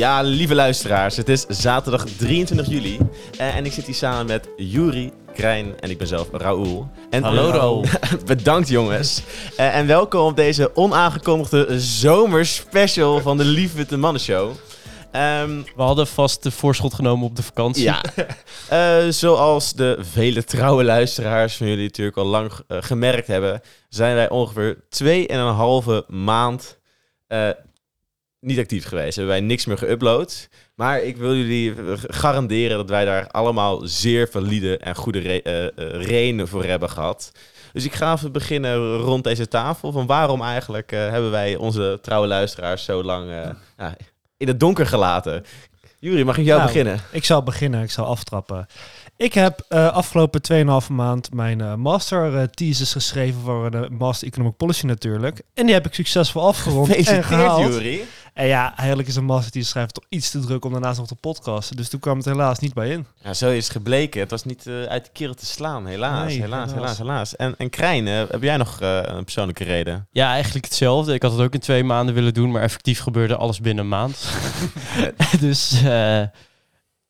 Ja, lieve luisteraars, het is zaterdag 23 juli eh, en ik zit hier samen met Juri, Krijn en ik ben zelf Raoul. En Hallo, Raoul. Bedankt jongens. Eh, en welkom op deze onaangekondigde zomerspecial van de Lieve Witte Mannen Show. Ehm, We hadden vast de voorschot genomen op de vakantie. ja, Eh, zoals de vele trouwe luisteraars van jullie natuurlijk al lang eh, gemerkt hebben, zijn wij ongeveer 2,5 maand eh, niet actief geweest. Hebben wij niks meer geüpload. Maar ik wil jullie garanderen dat wij daar allemaal zeer valide en goede re eh, eh, redenen voor hebben gehad. Dus ik ga even beginnen rond deze tafel. Van waarom eigenlijk eh, hebben wij onze trouwe luisteraars zo lang ja, in het donker gelaten? Jury, mag ik jou Nou, beginnen? Ik zal beginnen, ik zal aftrappen. Ik heb eh, afgelopen 2,5 maand mijn eh, master thesis geschreven voor de Master Economic Policy natuurlijk. En die heb ik succesvol afgerond en gehaald. Jury. En ja, eigenlijk is een master thesis schrijven toch iets te druk om daarnaast nog te podcasten. Dus toen kwam het helaas niet bij in. Ja, zo is het gebleken. Het was niet eh, uit de keren te slaan, helaas. Nee, helaas, helaas, helaas. helaas. En, en Krijn, eh, heb jij nog eh, een persoonlijke reden? Ja, eigenlijk hetzelfde. Ik had het ook in twee maanden willen doen, maar effectief gebeurde alles binnen een maand. dus eh,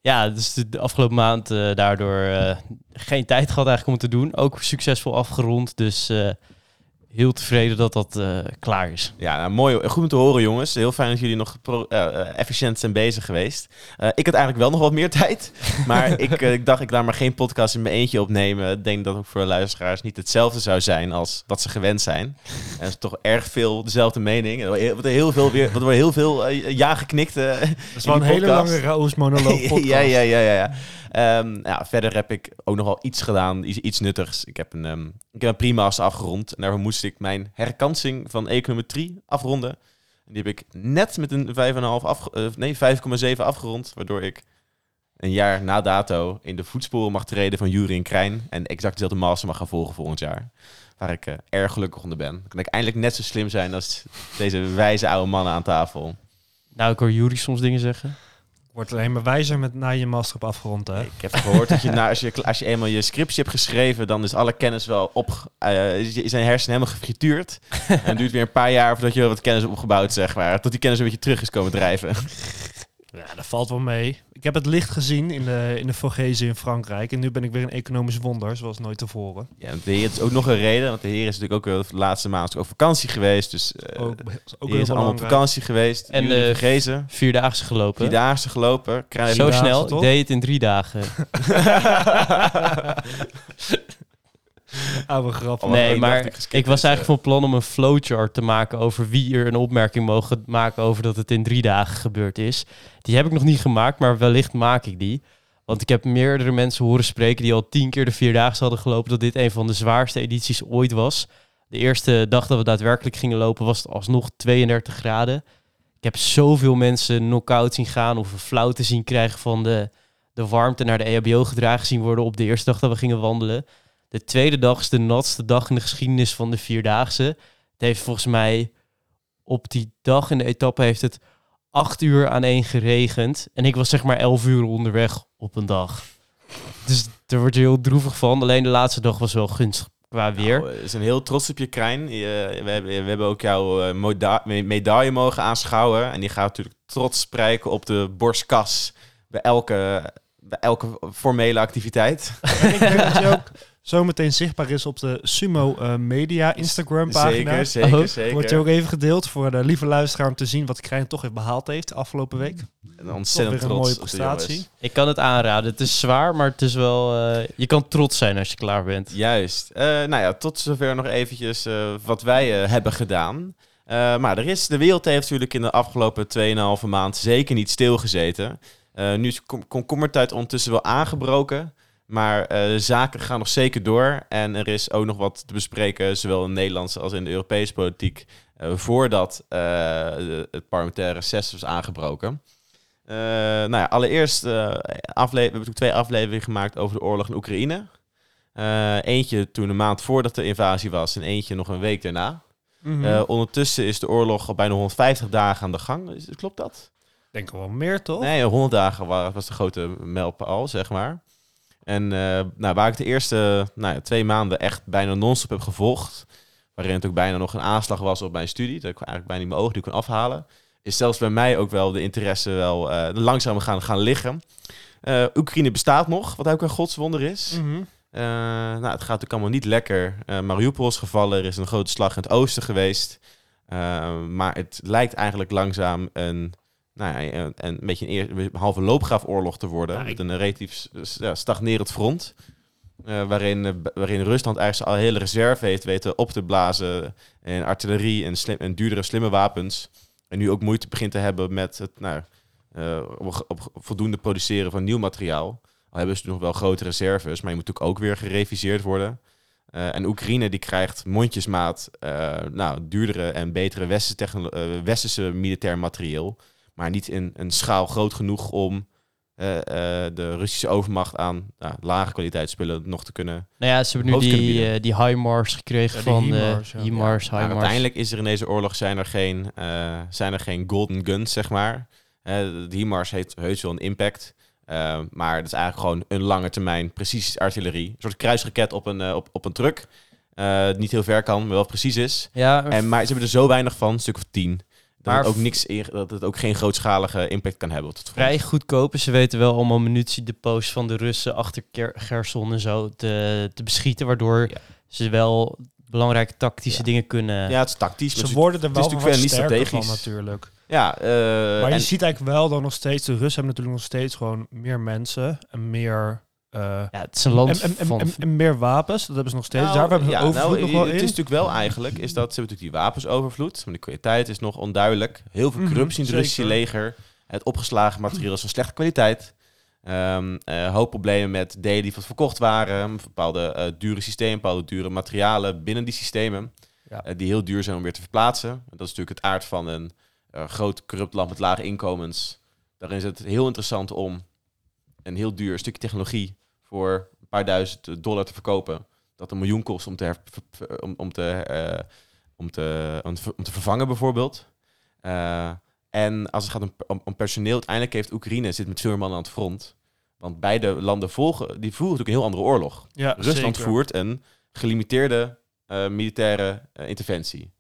ja, dus de, de afgelopen maand eh, daardoor eh, geen tijd gehad eigenlijk om het te doen. Ook succesvol afgerond, dus eh, heel tevreden dat dat eh, klaar is. Ja, nou, mooi. Goed om te horen, jongens. Heel fijn dat jullie nog pro- eh, eh, efficiënt zijn bezig geweest. Eh, ik had eigenlijk wel nog wat meer tijd. Maar ik, ik dacht, ik laat maar geen podcast in mijn eentje opnemen. Ik denk dat ook voor de luisteraars niet hetzelfde zou zijn als wat ze gewend zijn. En dat is toch erg veel dezelfde mening. Er wordt heel veel, weer, er wordt heel veel ja geknikt. Dat is wel een hele lange Raoul's monoloog podcast. ja, ja, ja, ja. ja. Ehm, ja, verder heb ik ook nog wel iets gedaan, iets, iets nuttigs. Ik heb een, ehm ik heb een prima's afgerond. En daarvoor moest ik mijn herkansing van econometrie afronden. En die heb ik net met een 5,5 af, eh, nee, 5,7 afgerond. Waardoor ik een jaar na dato in de voetsporen mag treden van Jury en Krijn. En exact dezelfde master mag gaan volgen volgend jaar. Waar ik eh, erg gelukkig onder ben. Dan kan ik eindelijk net zo slim zijn als deze wijze oude mannen aan tafel. Nou, ik hoor Jury soms dingen zeggen. Wordt alleen maar wijzer met na je master op afgerond, hè? Ik heb gehoord dat je, na, als, je als je eenmaal je scriptie hebt geschreven, dan is alle kennis wel op. je- zijn hersenen helemaal gefrituurd. en het duurt weer een paar jaar voordat je wat kennis hebt opgebouwd, zeg maar. Tot die kennis een beetje terug is komen drijven. Ja, dat valt wel mee. Ik heb het licht gezien in de, in de Vogezen in Frankrijk. En nu ben ik weer een economisch wonder, zoals nooit tevoren. ja, en de heer is ook nog een reden, want de heer is natuurlijk ook wel de laatste maand ook vakantie geweest. Dus eh Ook, de ook is allemaal op vakantie geweest. En, En eh, vergezen. Vierdaagse gelopen. Vierdaagse gelopen. Krijg Zo snel, ik toch? deed het in drie dagen. Oude grap. Nee, ik maar ik was eigenlijk van plan om een flowchart te maken over wie er een opmerking mogen maken over dat het in drie dagen gebeurd is. Die heb ik nog niet gemaakt, maar wellicht maak ik die. Want ik heb meerdere mensen horen spreken die al tien keer de vierdaagse hadden gelopen, dat dit een van de zwaarste edities ooit was. De eerste dag dat we daadwerkelijk gingen lopen was het alsnog 32 graden. Ik heb zoveel mensen knock-out zien gaan of een flauw zien krijgen van de, de warmte naar de EHBO gedragen zien worden op de eerste dag dat we gingen wandelen. De tweede dag is de natste dag in de geschiedenis van de Vierdaagse. Het heeft volgens mij op die dag in de etappe heeft het acht uur aan één geregend. En ik was zeg maar elf uur onderweg op een dag. Dus daar word je heel droevig van. Alleen de laatste dag was wel gunstig qua weer. Nou, we zijn heel trots op je, Krijn. Je- we, hebben, we hebben ook jouw eh, moda- medaille mogen aanschouwen. En die gaat natuurlijk trots sprijken op de borstkas bij elke, bij elke formele activiteit. Ik denk dat je ook zometeen zichtbaar is op de Sumo eh, Media Instagram pagina. Zeker, zeker, Oh. zeker. Wordt je ook even gedeeld voor de lieve luisteraar om te zien wat Krijn toch heeft behaald heeft de afgelopen week. En ontzettend een trots mooie prestatie. Ik kan het aanraden. Het is zwaar, maar het is wel... eh, je kan trots zijn als je klaar bent. Juist. Eh, nou ja, tot zover nog eventjes eh, wat wij hebben gedaan. Eh, maar er is, de wereld heeft natuurlijk in de afgelopen 2,5 maand zeker niet stilgezeten. Eh, nu is kom- komkommertijd ondertussen wel aangebroken. Maar de zaken gaan nog zeker door. En er is ook nog wat te bespreken, zowel in de Nederlandse als in de Europese politiek. eh, voordat eh, de- het parlementaire reces was aangebroken. Nou ja, allereerst afle- we hebben twee afleveringen gemaakt over de oorlog in Oekraïne. Eentje toen een maand voordat de invasie was en eentje nog een week daarna. Mhm. Ondertussen is de oorlog al bijna 150 dagen aan de gang. Is- Klopt dat? denk wel meer, toch? Nee, 100 dagen wa- was de grote mijlpaal, zeg maar. En eh, nou, waar ik de eerste nou, twee maanden echt bijna non-stop heb gevolgd, waarin het ook bijna nog een aanslag was op mijn studie, dat ik eigenlijk bijna niet mijn ogen die kon afhalen, is zelfs bij mij ook wel de interesse wel eh, langzaam gaan, gaan liggen. Eh, Oekraïne bestaat nog, wat ook een godswonder is. Mhm. Nou, het gaat natuurlijk allemaal niet lekker. Mariupol is gevallen, er is een grote slag in het oosten geweest. Maar het lijkt eigenlijk langzaam een, nou ja, een, een beetje een, eer- een halve loopgraafoorlog te worden. Ja, ik- met een relatief ja, stagnerend front. Eh, waarin, eh, waarin Rusland eigenlijk zijn hele reserve heeft weten op te blazen. En artillerie en, slim, en duurdere slimme wapens. En nu ook moeite begint te hebben met het nou, eh, op, op voldoende produceren van nieuw materiaal. Al hebben ze nog wel grote reserves, maar je moet natuurlijk ook weer gereviseerd worden. En Oekraïne die krijgt mondjesmaat nou, duurdere en betere westerse, westerse militair materieel. Maar niet in een schaal groot genoeg om eh, eh, de Russische overmacht aan nou, lage kwaliteitsspullen nog te kunnen. Nou ja, ze hebben nu die, eh, die HIMARS gekregen Ja, van de HIMARS, ja. HIMARS, uiteindelijk is er in deze oorlog zijn er geen, eh, zijn er geen golden guns, zeg maar. De HIMARS heeft heus wel een impact. Maar het is eigenlijk gewoon een lange termijn precies artillerie. Een soort kruisraket op een, op, op een truck. Eh, niet heel ver kan, maar wel precies is. Ja, En, maar ze hebben er zo weinig van, een stuk of tien. Dat, Maar het ook niks, in- dat het ook geen grootschalige impact kan hebben op het vrij goedkoop. Ze weten wel allemaal munitiedepots van de Russen achter Ker- Gerson en zo te, te beschieten. Waardoor Ja. ze wel belangrijke tactische Ja. dingen kunnen... Ja, het is tactisch. Ze worden er het is wel natuurlijk verder niet sterker van strategisch. natuurlijk. ja, eh, Maar je en- ziet eigenlijk wel dan nog steeds, de Russen hebben natuurlijk nog steeds gewoon meer mensen en meer... eh, Ja, het is een land en, van... en- en meer wapens, dat hebben ze nog steeds. Nou, Daar hebben ze ja, overvloed nou, nog wel Het in. is natuurlijk wel eigenlijk, is dat ze hebben natuurlijk die wapensovervloed, maar de kwaliteit is nog onduidelijk. Heel veel Mhm, corruptie in het Russische leger. Het opgeslagen materiaal is van slechte kwaliteit. Ehm eh, hoop problemen met delen die wat verkocht waren. Bepaalde eh, dure systemen, bepaalde dure materialen binnen die systemen. Ja. die heel duur zijn om weer te verplaatsen. Dat is natuurlijk het aard van een eh, groot corrupt land met lage inkomens. Daarin is het heel interessant om een heel duur stukje technologie voor een paar duizend dollar te verkopen. Dat een miljoen kost om te, her- ver- ver- om, om, te, eh, om, te, om, te, om te vervangen bijvoorbeeld. Eh, en als het gaat om, om, om personeel, uiteindelijk heeft Oekraïne zit met veel mannen aan het front. Want beide landen volgen, die voeren natuurlijk een heel andere oorlog. ja, Rusland zeker. voert een gelimiteerde eh, militaire eh, interventie.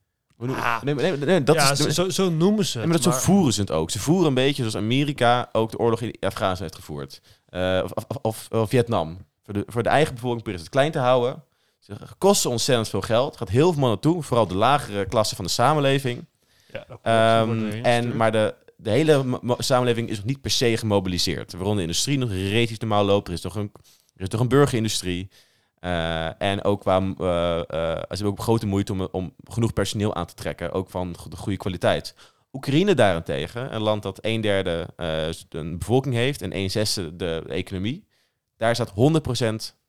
Ah. nee, nee, nee, nee, dat ja, is, zo, noemen ze het. maar dat maar- zo voeren ze het ook. Ze voeren een beetje zoals Amerika ook de oorlog in Afghanistan heeft gevoerd. Eh, of, of, of, Vietnam. Voor de, voor de eigen bevolking ze het klein te houden. Ze kosten ontzettend veel geld. gaat heel veel mannen toe. Vooral de lagere klasse van de samenleving. Ja. Ehm, en, maar de, de hele samenleving is nog niet per se gemobiliseerd. Waaronder de industrie nog relatief normaal loopt. Er is toch een, er is toch een burgerindustrie. Eh, en ook qua, eh, eh, ze hebben ook grote moeite om, om genoeg personeel aan te trekken. Ook van de goede kwaliteit. Oekraïne daarentegen, een land dat een derde eh, een bevolking heeft en een zesde de economie. Daar staat 100%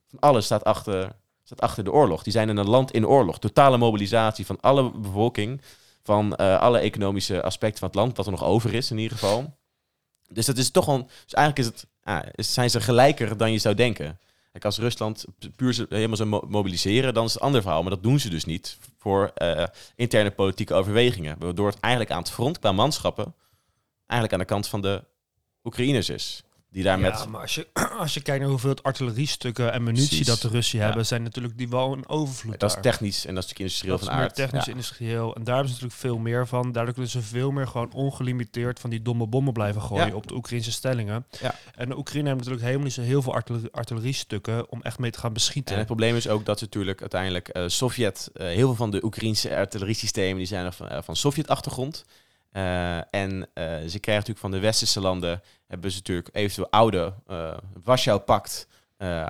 van alles staat achter, staat achter de oorlog. Die zijn in een land in oorlog. Totale mobilisatie van alle bevolking van eh, alle economische aspecten van het land, wat er nog over is in ieder geval. Dus dat is toch een. Dus eigenlijk is het, ah, zijn ze gelijker dan je zou denken. Kijk, als Rusland puur helemaal zou mo- mobiliseren, dan is het een ander verhaal. Maar dat doen ze dus niet voor eh, interne politieke overwegingen. Waardoor het eigenlijk aan het front qua manschappen eigenlijk aan de kant van de Oekraïners is. Die daar ja, met maar als je, als je kijkt naar hoeveel artilleriestukken en munitie Precies. dat de Russen Ja. hebben, zijn natuurlijk die wel een overvloed dat is technisch en dat is natuurlijk industrieel Dat is van meer aard. technisch industrieel. En daar hebben ze natuurlijk veel meer van. Daardoor kunnen ze veel meer gewoon ongelimiteerd van die domme bommen blijven gooien op de Oekraïnse stellingen. Ja. En de Oekraïne heeft natuurlijk helemaal niet zo heel veel artillerie, artilleriestukken om echt mee te gaan beschieten. En het probleem is ook dat ze natuurlijk uiteindelijk eh, Sovjet, eh, heel veel van de Oekraïnse artilleriesystemen die zijn er van, eh, van Sovjet-achtergrond. Eh, en eh, ze krijgen natuurlijk van de westerse landen, hebben ze natuurlijk eventueel oude uh, Warschau-pact eh,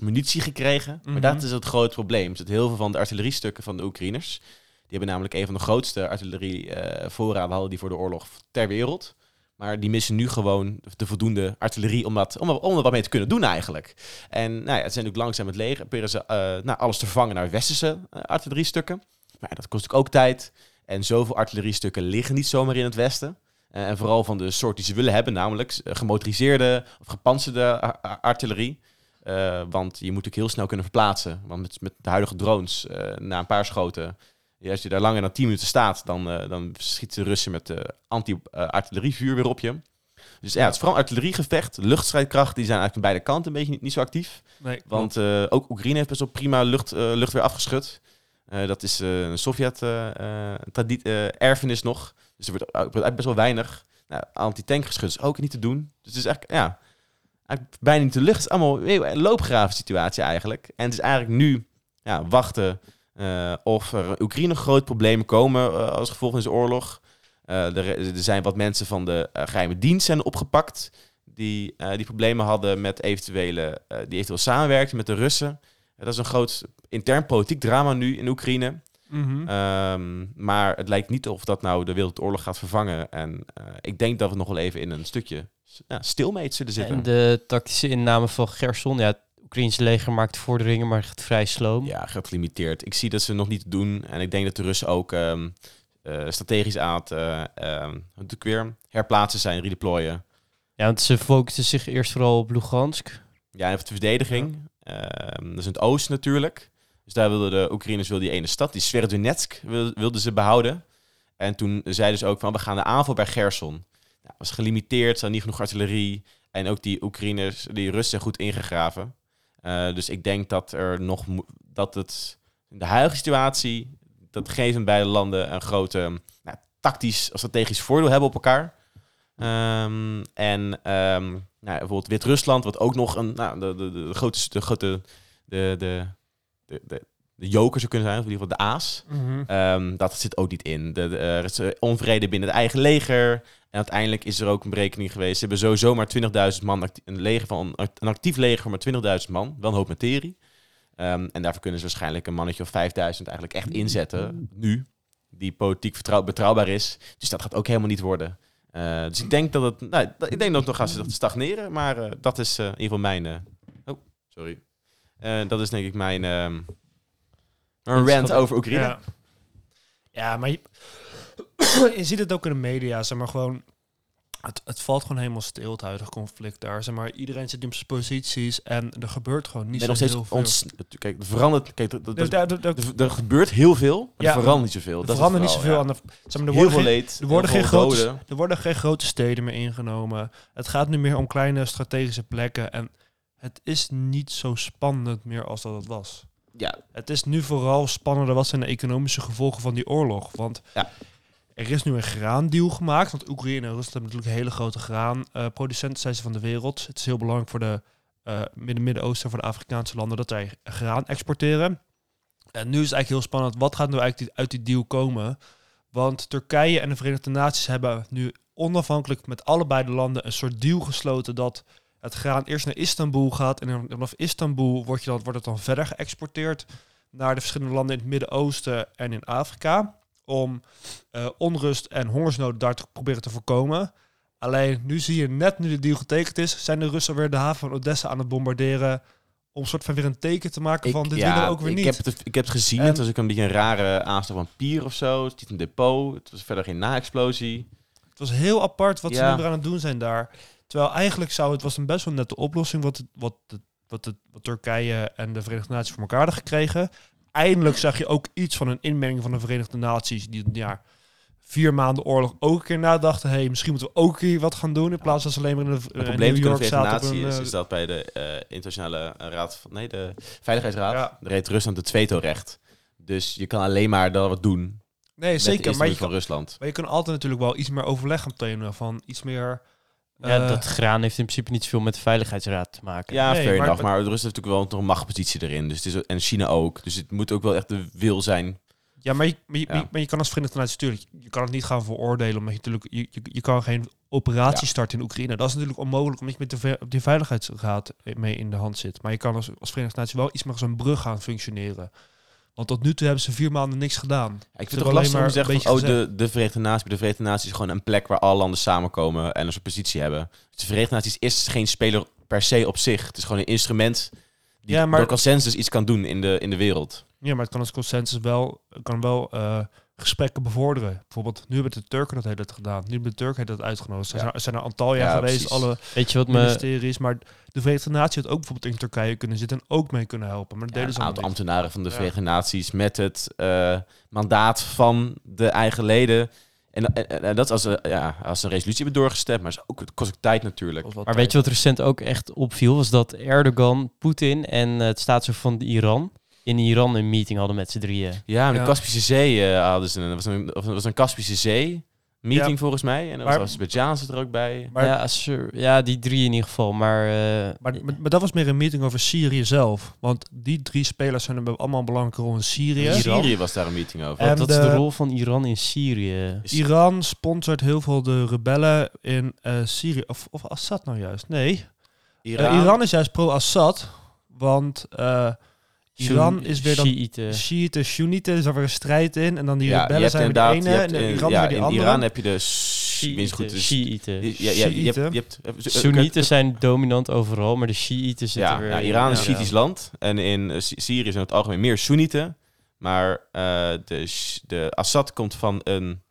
munitie gekregen. Mhm. Maar dat is het grote probleem. Zitten heel veel van de artilleriestukken van de Oekraïners. Die hebben namelijk een van de grootste artillerievoorraden hadden die voor de oorlog ter wereld. Maar die missen nu gewoon de voldoende artillerie om, dat, om, om er wat mee te kunnen doen eigenlijk. En nou ja, het zijn natuurlijk langzaam het leger. Proberen ze eh, nou, alles te vervangen naar westerse eh, artilleriestukken. Maar ja, dat kost ook tijd. En zoveel artilleriestukken liggen niet zomaar in het westen. Eh, en vooral van de soort die ze willen hebben, namelijk eh, gemotoriseerde of gepantserde ar- ar- artillerie. Eh, want je moet natuurlijk heel snel kunnen verplaatsen. Want met, met de huidige drones, na een paar schoten, als je daar langer dan 10 minuten staat, dan, dan schieten de Russen met anti-artillerievuur weer op je. Dus ja, het is vooral artilleriegevecht. Luchtstrijdkrachten, die zijn eigenlijk aan beide kanten een beetje niet, niet zo actief. Nee, Want ook Oekraïne heeft best wel prima lucht, eh, luchtweer afgeschud. Eh, dat is eh, een Sovjet-erfenis nog. Dus er wordt, eigenlijk best wel weinig nou, anti-tankgeschut ook niet te doen. Dus het is echt, ja, eigenlijk bijna niet de lucht. Het is allemaal een loopgraven situatie eigenlijk. En het is eigenlijk nu ja, wachten eh, of er Oekraïne grote problemen komen eh, als gevolg van deze oorlog. Eh, er, zijn wat mensen van de eh, geheime dienst zijn opgepakt die, eh, die problemen hadden met eventuele, eh, die eventueel samenwerkten met de Russen. Dat is een groot intern politiek drama nu in Oekraïne. Mhm. Ehm, maar het lijkt niet of dat nou de Wereldoorlog gaat vervangen. En eh, ik denk dat we nog wel even in een stukje ja, stilmeet zullen zitten. En de tactische inname van Gerson, ja, het Oekraïnse leger maakt vorderingen, maar echt vrij sloom. Ja, gaat gelimiteerd. Ik zie dat ze nog niet doen. En ik denk dat de Russen ook ehm, eh, strategisch aan het uh, um, hoe doe ik weer? herplaatsen zijn, redeployen. Ja, want ze focussen zich eerst vooral op Lugansk. Ja, en op de verdediging. Ehm, dat is in het oosten natuurlijk. Dus daar wilden de Oekraïners wil die ene stad, die Sverdonetsk, wil, wilden ze behouden. En toen zeiden ze ook van, we gaan de aanval bij Gerson. Ja, was gelimiteerd, ze niet genoeg artillerie. En ook die Oekraïners, die Russen zijn goed ingegraven. Uh, dus ik denk dat er nog dat het in de huidige situatie dat geven beide landen een grote nou, tactisch of strategisch voordeel hebben op elkaar. Um, en um, nou, bijvoorbeeld Wit-Rusland, wat ook nog een nou, de, de, de, grote, de grote de, de, de, de, de joker zou kunnen zijn, of in ieder geval de aas. Mm -hmm. um, dat zit ook niet in. De, de, er is onvrede binnen het eigen leger. En uiteindelijk is er ook een berekening geweest. Ze hebben sowieso maar 20.000 man, een, leger van, een actief leger van 20.000 man. Wel een hoop materie. Um, en daarvoor kunnen ze waarschijnlijk een mannetje of 5000 eigenlijk echt inzetten. Nu. Die politiek vertrouw, betrouwbaar is. Dus dat gaat ook helemaal niet worden. Uh, dus ik denk dat het. Nou, ik denk dat het nog gaat stagneren. Maar uh, dat is uh, in ieder geval mijn. oh, sorry. dat is denk ik mijn. een rant over Oekraïne. Ja, ja maar je, je ziet het ook in de media. Zeg maar gewoon. Het, het valt gewoon helemaal stil, het huidige conflict daar. Zeg maar, iedereen zit in zijn posities en er gebeurt gewoon niet nee, zo heel veel. Ons, kijk, er verandert, kijk, er, er, gebeurt heel veel, maar ja, er verandert niet zoveel. Er verandert niet zoveel. Ja. Aan de, zeg maar, er heel worden veel geen, leed, er worden, geen grote, doden. er worden geen grote steden meer ingenomen. Het gaat nu meer om kleine strategische plekken. En het is niet zo spannend meer als dat het was. Ja. Het is nu vooral spannender wat zijn de economische gevolgen van die oorlog. Want ja. Er is nu een graandeal gemaakt. Want Oekraïne en Rusland hebben natuurlijk hele grote graanproducenten zijn ze van de wereld. Het is heel belangrijk voor de uh, Midden-Midden-Oosten, voor de Afrikaanse landen, dat wij graan exporteren. En nu is het eigenlijk heel spannend. Wat gaat nu eigenlijk uit die deal komen? Want Turkije en de Verenigde Naties hebben nu onafhankelijk met allebei de landen een soort deal gesloten dat het graan eerst naar Istanbul gaat en vanaf Istanbul dan, wordt het dan verder geëxporteerd naar de verschillende landen in het Midden-Oosten en in Afrika om uh, onrust en hongersnood daar te proberen te voorkomen. Alleen nu zie je net nu de deal getekend is, zijn de Russen weer de haven van Odessa aan het bombarderen om een soort van weer een teken te maken van ik, dit ja, willen we ook weer ik niet. Heb het, ik heb het gezien, En- het was ook een beetje een rare aanslag van pier of zo. Het is niet een depot, het was verder geen na-explosie. Het was heel apart wat Ja. ze nu weer aan het doen zijn daar. Terwijl eigenlijk zou het was een best wel nette oplossing wat, wat, wat Turkije en de Verenigde Naties voor elkaar hadden gekregen. Eindelijk zag je ook iets van een inmenging van de Verenigde Naties die ja, vier maanden oorlog ook een keer nadachten. hey, misschien moeten we ook hier wat gaan doen in plaats van ze alleen maar in, de, Het in probleem New van de York op Naties een, is, eh, is dat bij de eh, internationale raad van, nee, de Veiligheidsraad, Ja. daar heeft Rusland het veto-recht. Dus je kan alleen maar dan wat doen nee, zeker. de Maar je, kan, Rusland. maar je kan altijd natuurlijk wel iets meer overleg op thema van iets meer... Ja, eh, dat graan heeft in principe niet zoveel met de Veiligheidsraad te maken. Ja, Nee, fair maar- enough. Maar Rusland heeft natuurlijk wel nog een machtpositie erin. Dus het is, en China ook. Dus het moet ook wel echt de wil zijn. Ja, maar je, maar je, Ja. maar je kan als Verenigde Naties natuurlijk, je kan het niet gaan veroordelen, omdat je natuurlijk, je, je, je kan geen operatie Ja. starten in Oekraïne. Dat is natuurlijk onmogelijk, omdat je met de, die veiligheidsraad mee in de hand zit. Maar je kan als, als Verenigde Naties wel iets meer als een brug gaan functioneren. Want tot nu toe hebben ze vier maanden niks gedaan. Ja, ik vind het toch lastig om te zeggen van, oh, de, de Verenigde Naties, de Verenigde Naties is gewoon een plek waar alle landen samenkomen en een soort positie hebben. Dus de Verenigde Naties is geen speler per se op zich. Het is gewoon een instrument die Ja, maar- door consensus iets kan doen in de, in de wereld. Ja, maar het kan als consensus wel, kan wel eh, gesprekken bevorderen. Bijvoorbeeld, nu hebben de Turken dat hele tijd gedaan. Nu hebben de Turken dat uitgenodigd. Ze Ja. zijn, er zijn naar Antalya Ja, geweest, precies. alle Weet je wat me... ministeries. Maar de Verenigde Naties had ook bijvoorbeeld in Turkije kunnen zitten en ook mee kunnen helpen. Maar dat Ja, deden een ze allemaal niet. ambtenaren van de Ja. Verenigde Naties met het eh, mandaat van de eigen leden. En, en, en dat is als, eh, ja, als een resolutie hebben doorgestemd, maar is ook, het kost ook tijd natuurlijk. Maar weet je wat recent ook echt opviel? Was dat Erdogan, Poetin en eh, het staatshoofd van Iran in Iran een meeting hadden met z'n drieën. Ja, maar de Ja. Kaspische Zee eh, hadden ze. een- was een, was een Kaspische Zee. meeting Ja. volgens mij. En dan was Azerbeidzjan zit er ook bij. Maar, ja, Sur- ja, die drie in ieder geval. Maar, eh, maar, maar, maar dat was meer een meeting over Syrië zelf. Want die drie spelers zijn hebben allemaal een belangrijke rol in Syrië. In Iran. Syrië was daar een meeting over. En wat, wat is de- de rol van Iran in Syrië? Iran sponsort heel veel de rebellen in eh, Syrië. Of, of Assad nou juist? Nee. Iran, Iran is juist pro-Assad. Want eh, Iran is weer dan Shiiten. Shiiten, Soenieten. Er is er weer een strijd in. En dan die ja, rebellen zijn weer de ene. hebt, en in Iran ja, weer die in andere. Iran heb je de Shiiten. dus-. Ja, ja, je, hebt, je Shiiten. hebt, Soenieten zijn dominant overal, maar de Shiiten zitten Ja, weer... ja, Iran is ja. Shiitisch land. En in eh, Sy- Syrië zijn het algemeen meer Soenieten. Maar eh, de, de Assad komt van een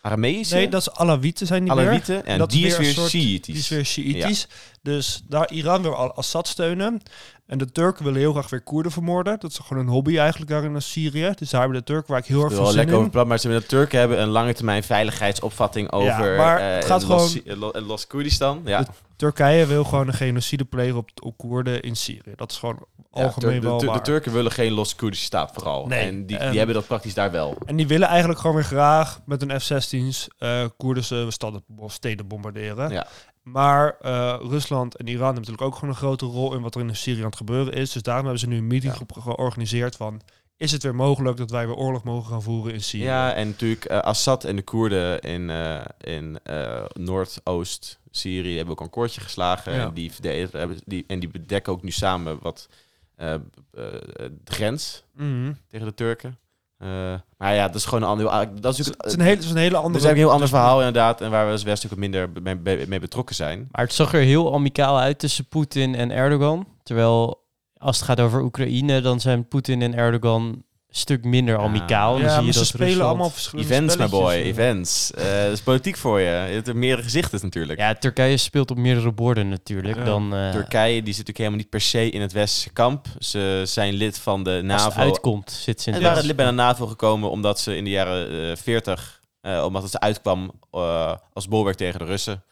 Arameïsche Nee, dat is Alawieten zijn die weer. Alawieten. En dat is die is weer een weer soort- Shiitisch. Die is weer Shiïtisch. Dus daar Iran wil al Assad steunen. En de Turken willen heel graag weer Koerden vermoorden. Dat is gewoon een hobby eigenlijk daar in Syrië. Dus daar hebben de Turken waar ik heel erg veel zin lekker over in. praten, maar ze hebben- de Turken hebben een lange termijn veiligheidsopvatting over maar eh, het gaat Los- gewoon- eh, eh, Los-Koerdistan. Ja, De Turkije wil gewoon een genocide plegen op, op Koerden in Syrië. Dat is gewoon Ja, algemeen de, wel de waar. Turken willen geen Los-Koerdische staat vooral. Nee, en die, en- die hebben dat praktisch daar wel. En die willen eigenlijk gewoon weer graag met een F-16's eh Koerdische steden, steden bombarderen. Ja. Maar eh, Rusland en Iran hebben natuurlijk ook gewoon een grote rol in wat er in Syrië aan het gebeuren is. Dus daarom hebben ze nu een meeting Ja. georganiseerd van... Is het weer mogelijk dat wij weer oorlog mogen gaan voeren in Syrië? Ja, en natuurlijk eh, Assad en de Koerden in, eh, in eh, Noordoost-Syrië hebben ook een koordje geslagen. Ja. En, die verdedigen, hebben- die, en die bedekken ook nu samen wat de grens Mhm. tegen de Turken. Eh, maar ja, dat is gewoon een ander... ah, Dat is Het is een hele, het is een hele andere... dat is een heel ander verhaal inderdaad. En waar we als West ook minder mee, mee- mee betrokken zijn. Maar het zag er heel amicaal uit tussen Poetin en Erdogan. Terwijl als het gaat over Oekraïne, dan zijn Poetin en Erdogan stuk minder Ja. amicaal. Dan ja, zie je ze dat spelen Rusland- allemaal verschillende Events, my boy, events. Eh dat is politiek voor je. Je hebt er meerdere gezichten natuurlijk. Ja, Turkije speelt op meerdere borden natuurlijk. Ja. Dan, eh, Turkije die zit natuurlijk helemaal niet per se in het westerse kamp. Ze zijn lid van de als het NAVO. uitkomt, zit ze in En het waren lid bij de NAVO gekomen omdat ze in de jaren eh 40, eh, omdat het uitkwam eh, als bolwerk tegen de Russen.